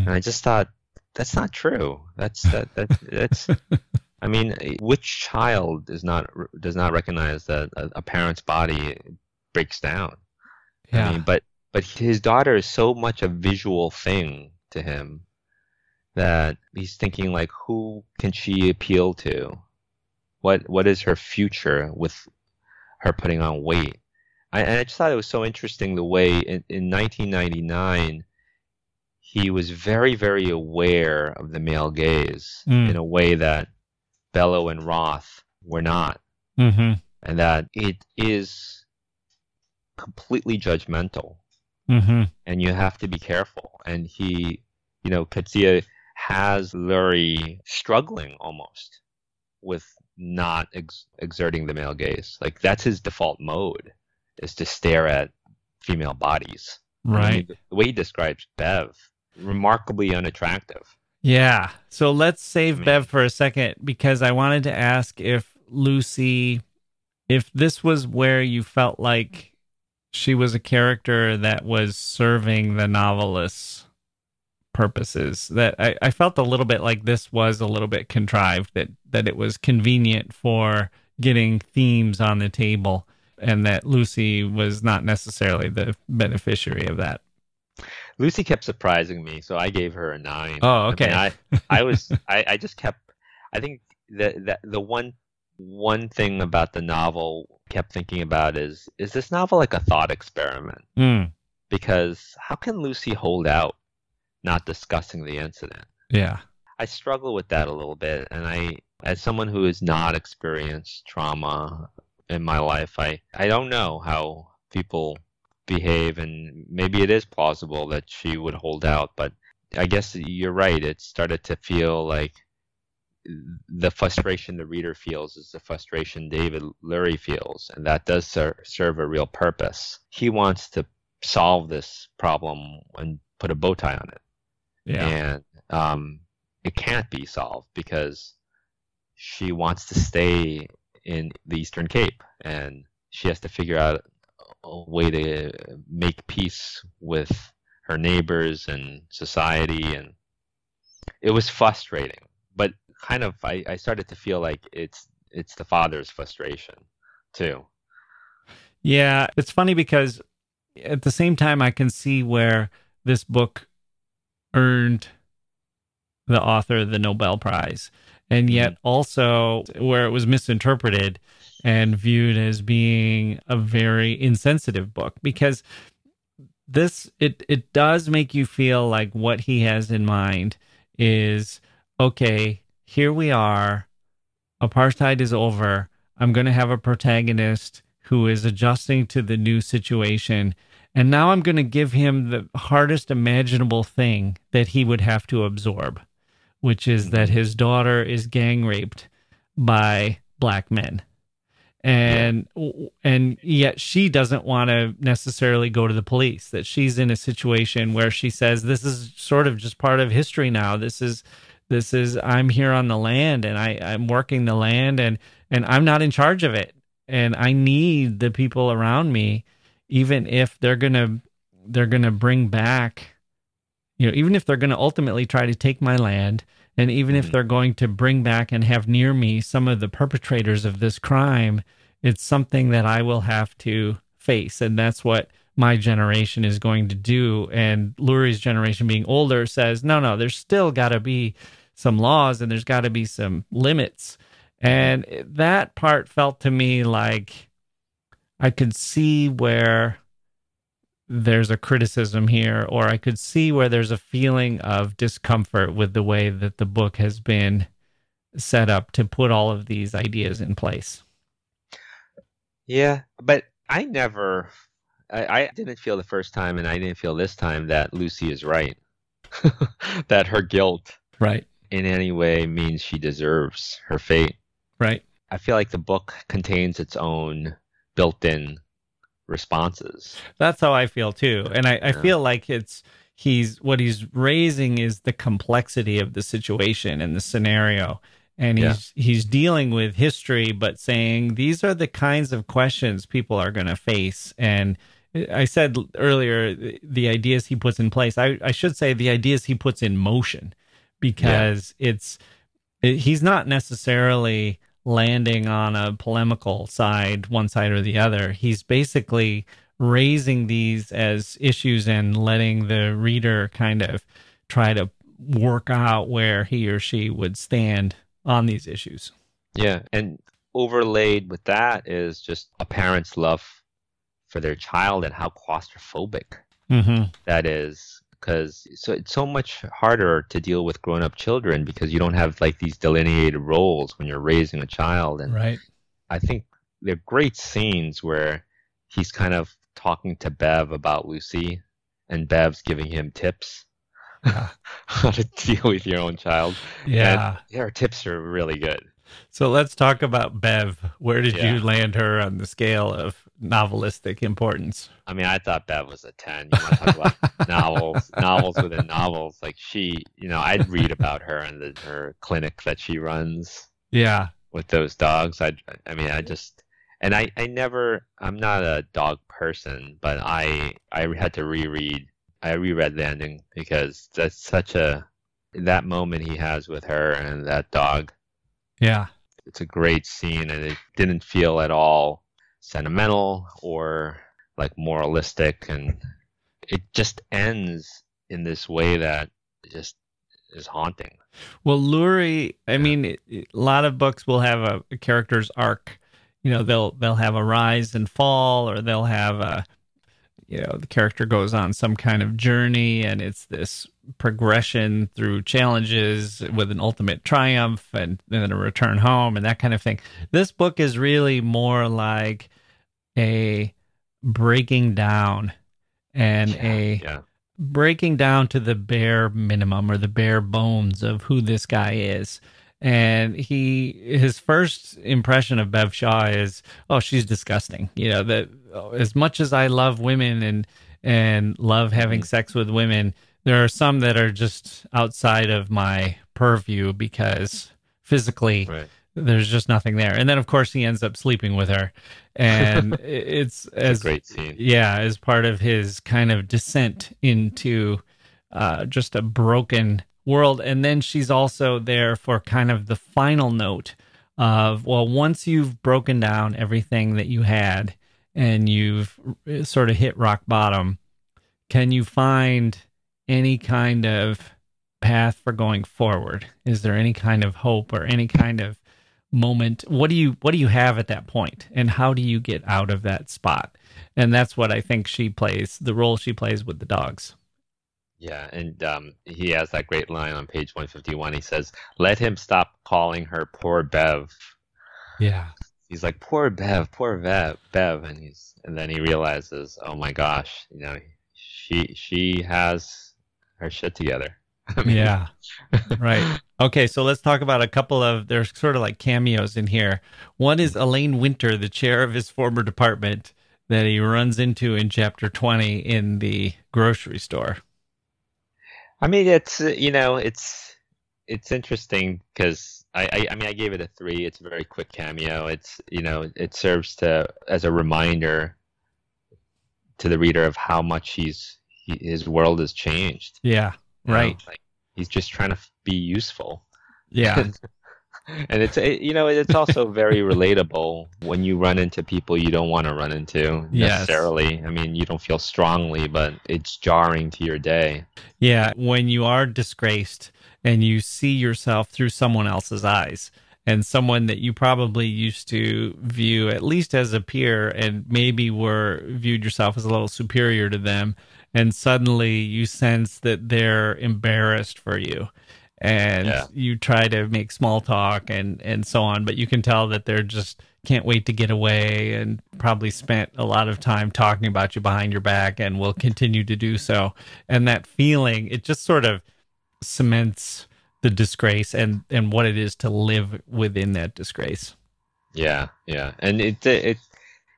And I just thought that's not true. That's that, that that's. I mean, which child does not does not recognize that a, a parent's body breaks down? yeah I mean, but but his daughter is so much a visual thing to him that he's thinking like, who can she appeal to? What what is her future with her putting on weight. I, and I just thought it was so interesting the way in, in 1999 he was very, very aware of the male gaze Mm. in a way that Bellow and Roth were not, Mm-hmm. and that it is completely judgmental, Mm-hmm. and you have to be careful. And he, you know, Coetzee has Lurie struggling almost with not ex- exerting the male gaze. Like that's his default mode, is to stare at female bodies. I mean, Right. the way he describes Bev, remarkably unattractive. Yeah. So let's save Man. Bev for a second because I wanted to ask if Lucy, if this was where you felt like she was a character that was serving the novelist's purposes. That I, I felt a little bit like this was a little bit contrived, that, that it was convenient for getting themes on the table and that Lucy was not necessarily the beneficiary of that. Lucy kept surprising me, so I gave her a nine. Oh, I mean, okay. I, I was, I, I just kept. I think that that the one one thing about the novel kept thinking about is is this novel like a thought experiment? Mm, Because how can Lucy hold out, not discussing the incident? yeah. I struggle with that a little bit, and I, as someone who has not experienced trauma in my life, I, I don't know how people behave, and maybe it is plausible that she would hold out, but I guess you're right. It started to feel like the frustration the reader feels is the frustration David Lurie feels, and that does ser- serve a real purpose. He wants to solve this problem and put a bow tie on it Yeah. and um, it can't be solved because she wants to stay in the Eastern Cape, and she has to figure out way to make peace with her neighbors and society, and it was frustrating. But kind of, I, I started to feel like it's it's the father's frustration too. Yeah, it's funny because at the same time, I can see where this book earned the author the Nobel Prize, and yet mm-hmm. also where it was misinterpreted and viewed as being a very insensitive book because this it it does make you feel like what he has in mind is okay here we are apartheid is over i'm going to have a protagonist who is adjusting to the new situation and now i'm going to give him the hardest imaginable thing that he would have to absorb which is that mm-hmm. his daughter is gang raped by black men and and yet she doesn't want to necessarily go to the police that she's in a situation where she says this is sort of just part of history now. This is this is i'm here on the land and i i'm working the land and and i'm not in charge of it. And i need the people around me even if they're gonna they're gonna bring back you know even if they're gonna ultimately try to take my land and even if Mhm. they're going to bring back and have near me some of the perpetrators of this crime, it's something that I will have to face. And that's what my generation is going to do. And Lurie's generation, being older, says, no, no, there's still got to be some laws and there's got to be some limits. And that part felt to me like I could see where there's a criticism here, or I could see where there's a feeling of discomfort with the way that the book has been set up to put all of these ideas in place. Yeah, but I never, I, I didn't feel the first time, and I didn't feel this time that Lucy is right. that her guilt Right. in any way means she deserves her fate. Right. I feel like the book contains its own built in responses. That's how I feel too. And I, I Yeah. feel like it's he's what he's raising is the complexity of the situation and the scenario. And he's he's dealing with history, but saying these are the kinds of questions people are going to face. And I said earlier the- ideas he puts in place. I, I should say the ideas he puts in motion, because it's it- he's not necessarily landing on a polemical side, one side or the other. He's basically raising these as issues and letting the reader kind of try to work out where he or she would stand on these issues. Yeah, and overlaid with that is just a parent's love for their child and how claustrophobic Mm-hmm. that is because so it's so much harder to deal with grown-up children because you don't have like these delineated roles when you're raising a child and Right. i think there are great scenes where he's kind of talking to bev about lucy and bev's giving him tips Yeah. how to deal with your own child Yeah. and her tips are really good So let's talk about Bev. Where did Yeah. you land her on the scale of novelistic importance? I mean, I thought Bev was a 10. You want to talk about novels, novels within novels. Like she, you know, I'd read about her and the, her clinic that she runs Yeah. with those dogs. I, I mean, I just, and I, I never, I'm not a dog person, but I, I had to reread, I reread the ending because that's such a, that moment he has with her and that dog. Yeah. It's a great scene and it didn't feel at all sentimental or like moralistic and it just ends in this way that just is haunting. Well, Lurie, I mean, it, it- a lot of books will have a, a character's arc. You know, they'll they'll have a rise and fall, or they'll have a, you know, the character goes on some kind of journey, and it's this progression through challenges with an ultimate triumph, and then a return home, and that kind of thing. This book is really more like a breaking down and a yeah. breaking down to the bare minimum or the bare bones of who this guy is. And he, his first impression of Bev Shaw is, oh, she's disgusting. You know that oh, as much as I love women and and love having mm-hmm. sex with women, there are some that are just outside of my purview because physically Right. there's just nothing there. And then of course he ends up sleeping with her, and it's It's as a great scene. yeah, as part of his kind of descent into uh, just a broken world. And then she's also there for kind of the final note of, well, once you've broken down everything that you had and you've sort of hit rock bottom, can you find any kind of path for going forward? Is there any kind of hope or any kind of moment what do you what do you have at that point? and how do you get out of that spot and that's what i think she plays the role she plays with the dogs Yeah, and um, he has that great line on page 151. He says, "Let him stop calling her poor Bev." yeah He's like, "Poor Bev, poor Bev, Bev," and he's and then he realizes, "Oh my gosh, you know, she she has her shit together." I mean, yeah right okay so let's talk about a couple of there's sort of like cameos in here one is elaine winter the chair of his former department that he runs into in chapter 20 in the grocery store I mean, it's you know, it's it's interesting because I, I I mean, I gave it a three. It's a very quick cameo. It's you know, it serves to as a reminder to the reader of how much he's he, his world has changed. yeah you know? right Like he's just trying to be useful. yeah and it's it, you know it's also very relatable when you run into people you don't want to run into Yes. necessarily. I mean, you don't feel strongly, but it's jarring to your day. Yeah, when you are disgraced and you see yourself through someone else's eyes and someone that you probably used to view at least as a peer and maybe were viewed yourself as a little superior to them and suddenly you sense that they're embarrassed for you. And Yeah. you try to make small talk and and so on but you can tell that they're just can't wait to get away and probably spent a lot of time talking about you behind your back and will continue to do so. And that feeling it just sort of cements the disgrace and and what it is to live within that disgrace. Yeah, yeah, and it it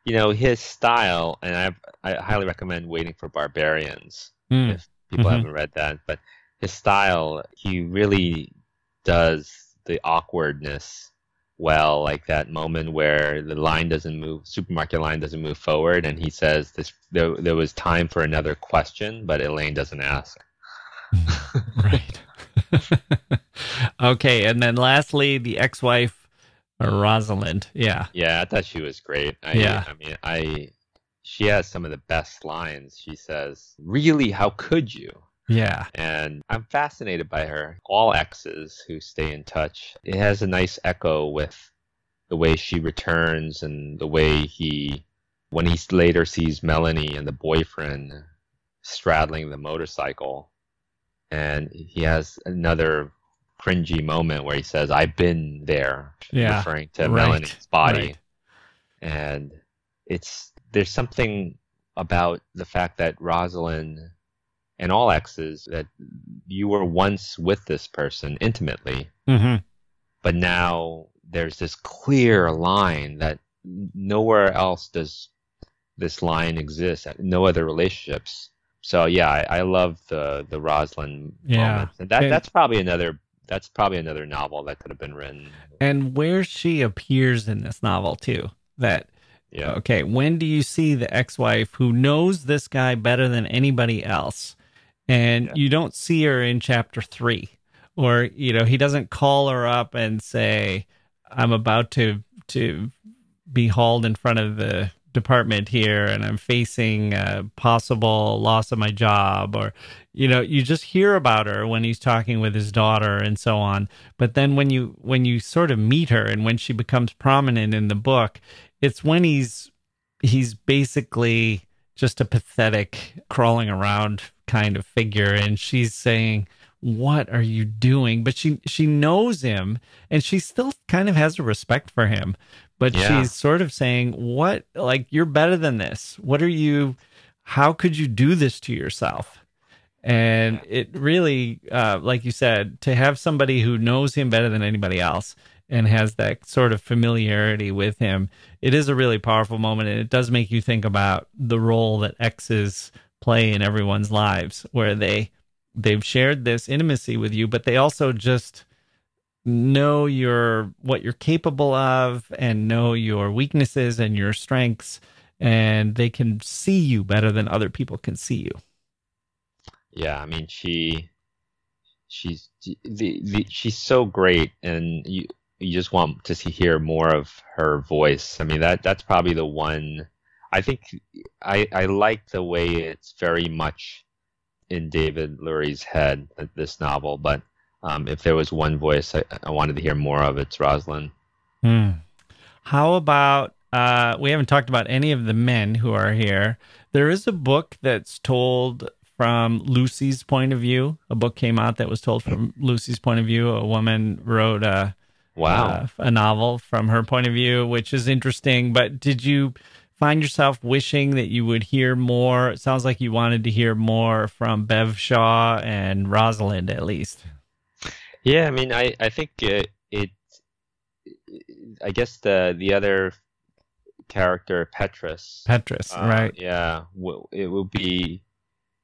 you know his style, and I I highly recommend Waiting for Barbarians Mm, if people Mhm. haven't read that. But his style, he really does the awkwardness well, like that moment where the line doesn't move, supermarket line doesn't move forward, and he says this there there was time for another question, but Elaine doesn't ask. right okay and then lastly the ex-wife rosalind yeah Yeah, I thought she was great. I, Yeah. I mean, I she has some of the best lines. She says, "Really, how could you?" yeah and I'm fascinated by her. All exes who stay in touch. It has a nice echo with the way she returns and the way he when he later sees Melanie and the boyfriend straddling the motorcycle and he has another cringy moment where he says I've been there Yeah, referring to right, Melanie's body right. and it's there's something about the fact that Rosalind and all exes that you were once with this person intimately Mm-hmm. but now there's this clear line that nowhere else does this line exist no other relationships so yeah i, I love the the rosalind Yeah. moments and that And- that's probably another that's probably another novel that could have been written And where she appears in this novel too. That yeah okay, when do you see the ex-wife who knows this guy better than anybody else, and Yeah. you don't see her in chapter three, or you know he doesn't call her up and say, "I'm about to to be hauled in front of the department here, and I'm facing a possible loss of my job," or you know you just hear about her when he's talking with his daughter and so on. But then when you when you sort of meet her and when she becomes prominent in the book it's when he's he's basically just a pathetic crawling around kind of figure and she's saying what are you doing? But she she knows him and she still kind of has a respect for him but Yeah. she's sort of saying what like you're better than this. What are you how could you do this to yourself? And it really uh, like you said to have somebody who knows him better than anybody else and has that sort of familiarity with him it is a really powerful moment. And it does make you think about the role that exes play in everyone's lives where they they've shared this intimacy with you but they also just know your what you're capable of and know your weaknesses and your strengths and they can see you better than other people can see you. Yeah i mean she she's the, the she's so great and you you just want to see hear more of her voice. I mean that that's probably the one i think i i like the way it's very much in david lurie's head this novel but um, if there was one voice I, I wanted to hear more of it's rosalind Hmm. How about uh, we haven't talked about any of the men who are here. There is a book that's told from Lucy's point of view. A book came out that was told from Lucy's point of view. A woman wrote a wow uh, a novel from her point of view, which is interesting. But did you find yourself wishing that you would hear more? It sounds like you wanted to hear more from Bev Shaw and Rosalind, at least. Yeah, I mean, I I think it, it I guess the the other character Petrus, Petrus, uh, right? Yeah, w- it would be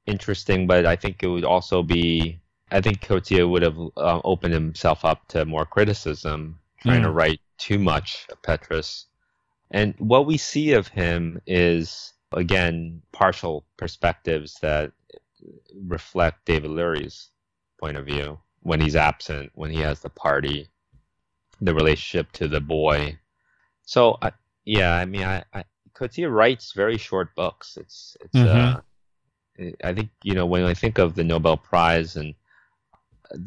interesting, but I think it would also be. I think Coetzee would have uh, opened himself up to more criticism, trying to Mm. write too much of Petrus. And what we see of him is again partial perspectives that reflect David Lurie's point of view when he's absent, when he has the party, the relationship to the boy. So, I, yeah, I mean, I, I Coetzee writes very short books. It's, it's, Mhm. uh, I think you know when I think of the Nobel Prize and uh,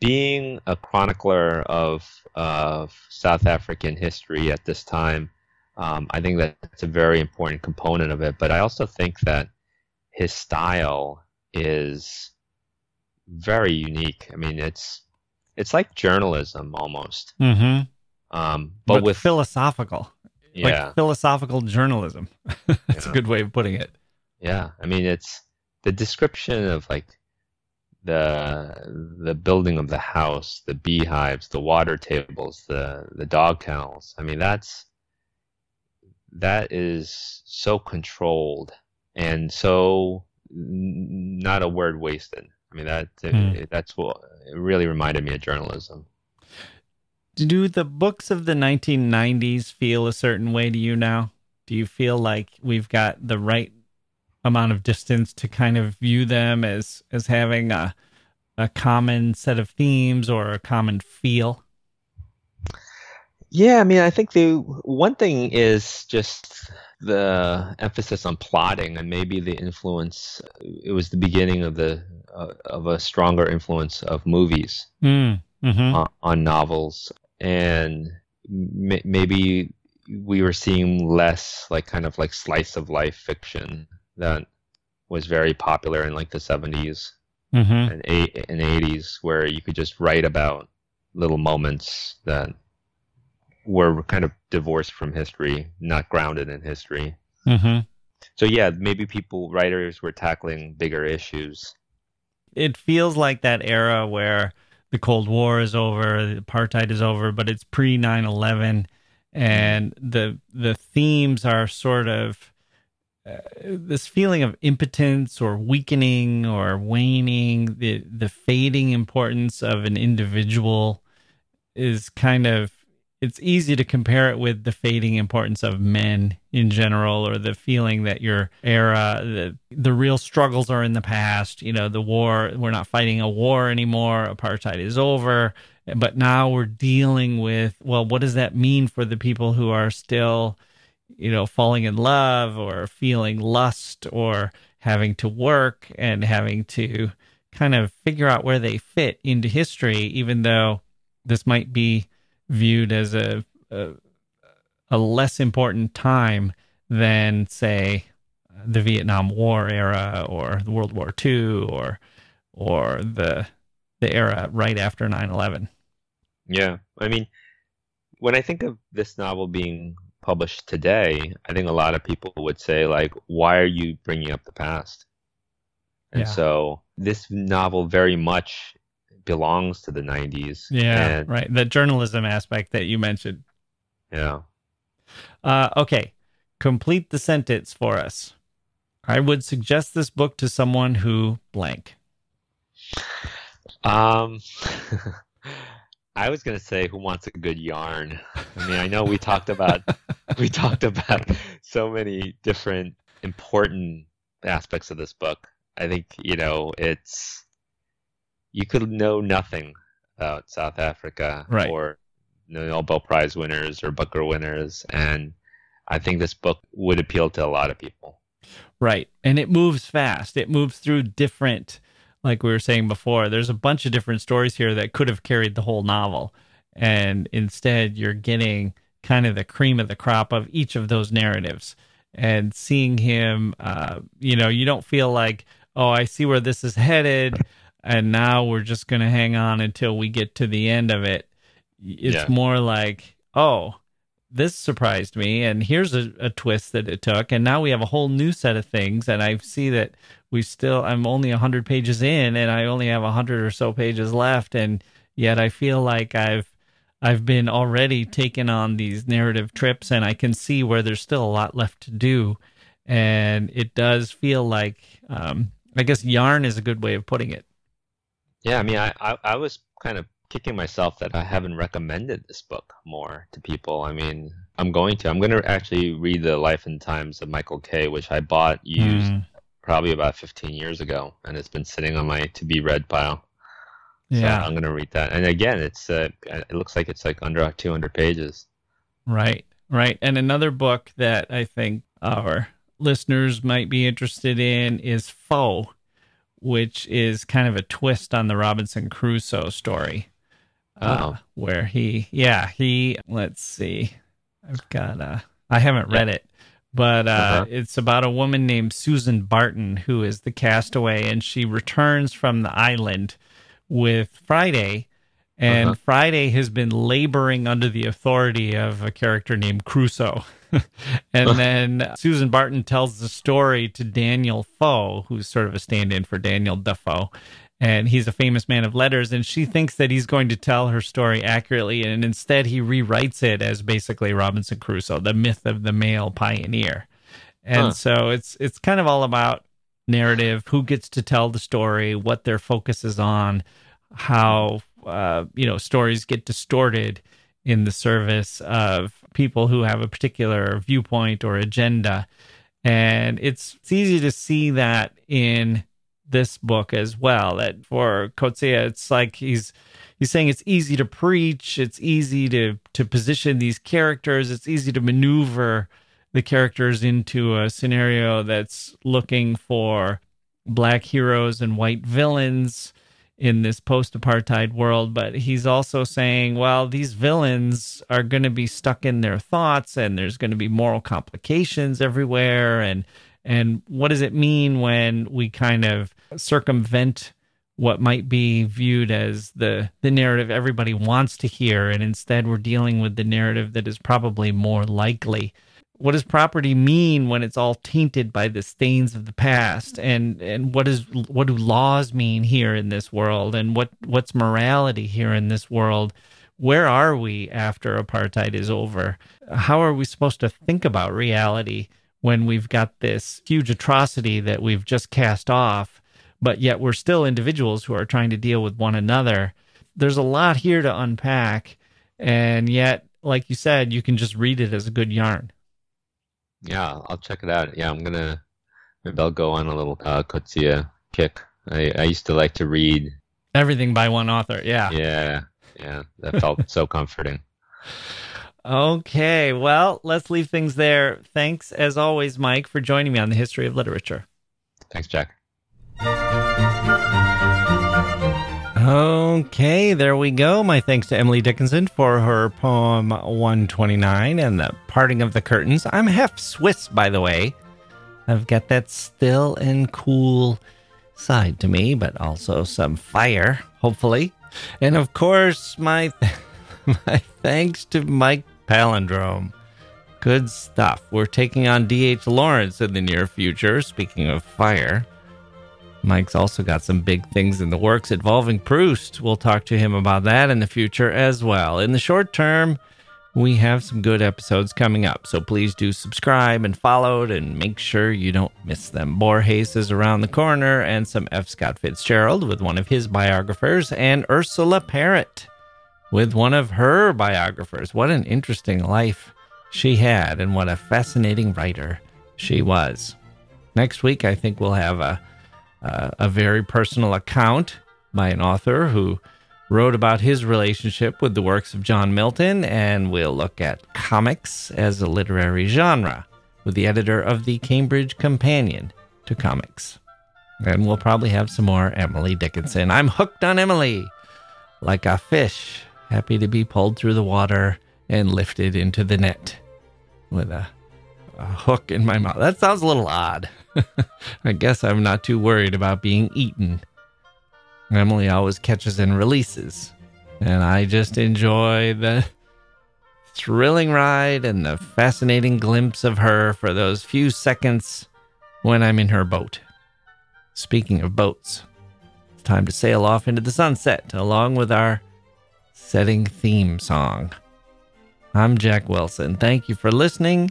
being a chronicler of of South African history at this time, um, I think that that's a very important component of it. But I also think that his style is very unique. I mean, it's it's like journalism almost, Mm-hmm. um, But, but, with philosophical, yeah, like philosophical journalism. That's a good way of putting it. yeah. I mean, it's the description of like the the building of the house, the beehives, the water tables, the the dog kennels. I mean, that's that is so controlled and so not a word wasted. I mean, that Hmm. that's what it really reminded me of journalism. Do the books of the 1990s feel a certain way to you now? Do you feel like we've got the right amount of distance to kind of view them as as having a a common set of themes or a common feel? Yeah, I mean, I think the one thing is just the emphasis on plotting, and maybe the influence. It was the beginning of the uh, of a stronger influence of movies Mm, hmm on, on novels, and m- maybe we were seeing less like kind of like slice of life fiction that was very popular in like the 70s Mm-hmm. and, eight, and 80s where you could just write about little moments that were kind of divorced from history, not grounded in history. Mm-hmm. So yeah, maybe people writers were tackling bigger issues. It feels like that era where the Cold War is over, apartheid is over, but it's pre 9/11 and the the themes are sort of uh, this feeling of impotence or weakening or waning the the fading importance of an individual is kind of it's easy to compare it with the fading importance of men in general or the feeling that your era the, the real struggles are in the past you know the war we're not fighting a war anymore apartheid is over. But now we're dealing with well what does that mean for the people who are still you know falling in love or feeling lust or having to work and having to kind of figure out where they fit into history even though this might be viewed as a a, a less important time than say the Vietnam War era or the World War II or or the the era right after 9/11. Yeah, I mean, when I think of this novel being published today, I think a lot of people would say like, "Why are you bringing up the past?" And Yeah. so this novel very much belongs to the 90s. Yeah, and, right. The journalism aspect that you mentioned. Yeah. Uh, okay, complete the sentence for us. I would suggest this book to someone who blank. Um, I was gonna say, who wants a good yarn? I mean, I know we talked about we talked about so many different important aspects of this book. I think you know it's you could know nothing about South Africa Right. or Nobel Prize winners or Booker winners, and I think this book would appeal to a lot of people. Right. And it moves fast. It moves through different, like we were saying before, there's a bunch of different stories here that could have carried the whole novel. And instead, you're getting kind of the cream of the crop of each of those narratives. And seeing him, uh, you know, you don't feel like, oh, I see where this is headed. And now we're just going to hang on until we get to the end of it. It's Yeah. more like, oh, this surprised me and here's a, a twist that it took and now we have a whole new set of things and i see that we still i'm only 100 pages in and i only have 100 or so pages left and yet i feel like i've i've been already taken on these narrative trips and i can see where there's still a lot left to do and it does feel like um, i guess yarn is a good way of putting it Yeah, I mean, I, I, I was kind of kicking myself that I haven't recommended this book more to people. I mean, I'm going to. I'm going to actually read the Life and Times of Michael K, which I bought used Mm, probably about 15 years ago, and it's been sitting on my to be read pile. So yeah I'm going to read that. And again, it's uh, it looks like it's like under 200 pages. Right, right. And another book that I think our listeners might be interested in is Foe, which is kind of a twist on the Robinson Crusoe story. Uh, Oh. where he, yeah, he, let's see, I've got, uh, I haven't read it, but uh, Uh-huh. it's about a woman named Susan Barton who is the castaway and she returns from the island with Friday. And Uh-huh. Friday has been laboring under the authority of a character named Crusoe. and then Susan Barton tells the story to Daniel Foe, who's sort of a stand in for Daniel Defoe. And he's a famous man of letters. And she thinks that he's going to tell her story accurately. And instead, he rewrites it as basically Robinson Crusoe, the myth of the male pioneer. And Huh. so it's it's kind of all about narrative, who gets to tell the story, what their focus is on, how uh, you know stories get distorted in the service of people who have a particular viewpoint or agenda, and it's, it's easy to see that in this book as well. That for Coetzee, it's like he's he's saying it's easy to preach, it's easy to to position these characters, it's easy to maneuver the characters into a scenario that's looking for black heroes and white villains in this post apartheid world, but he's also saying, well, these villains are going to be stuck in their thoughts and there's going to be moral complications everywhere. And, and what does it mean when we kind of circumvent what might be viewed as the, the narrative everybody wants to hear? And instead, we're dealing with the narrative that is probably more likely what does property mean when it's all tainted by the stains of the past? And and what is what do laws mean here in this world? And what what's morality here in this world? Where are we after apartheid is over? How are we supposed to think about reality when we've got this huge atrocity that we've just cast off but yet we're still individuals who are trying to deal with one another? There's a lot here to unpack and yet like you said you can just read it as a good yarn yeah, I'll check it out. Yeah, I'm gonna maybe I'll go on a little uh, Coetzee kick. I, I used to like to read everything by one author. Yeah. Yeah. Yeah. That felt so comforting. Okay. Well, let's leave things there. Thanks, as always, Mike, for joining me on the history of literature. Thanks, Jack. Okay, there we go. My thanks to Emily Dickinson for her poem 129 and the parting of the curtains. I'm half Swiss, by the way. I've got that still and cool side to me, but also some fire, hopefully. And of course, my my thanks to Mike Palindrome. Good stuff. We're taking on D.H. Lawrence in the near future, speaking of fire. Mike's also got some big things in the works involving Proust. We'll talk to him about that in the future as well. In the short term, we have some good episodes coming up, so please do subscribe and follow it, and make sure you don't miss them. Borges is around the corner, and some F. Scott Fitzgerald with one of his biographers, and Ursula Parrott with one of her biographers. What an interesting life she had, and what a fascinating writer she was. Next week, I think we'll have a uh, a very personal account by an author who wrote about his relationship with the works of John Milton, and we'll look at comics as a literary genre with the editor of the Cambridge Companion to Comics. And we'll probably have some more Emily Dickinson. I'm hooked on Emily, like a fish, happy to be pulled through the water and lifted into the net with a, a hook in my mouth. That sounds a little odd. I guess I'm not too worried about being eaten. Emily always catches and releases, and I just enjoy the thrilling ride and the fascinating glimpse of her for those few seconds when I'm in her boat. Speaking of boats, it's time to sail off into the sunset along with our setting theme song. I'm Jack Wilson. Thank you for listening,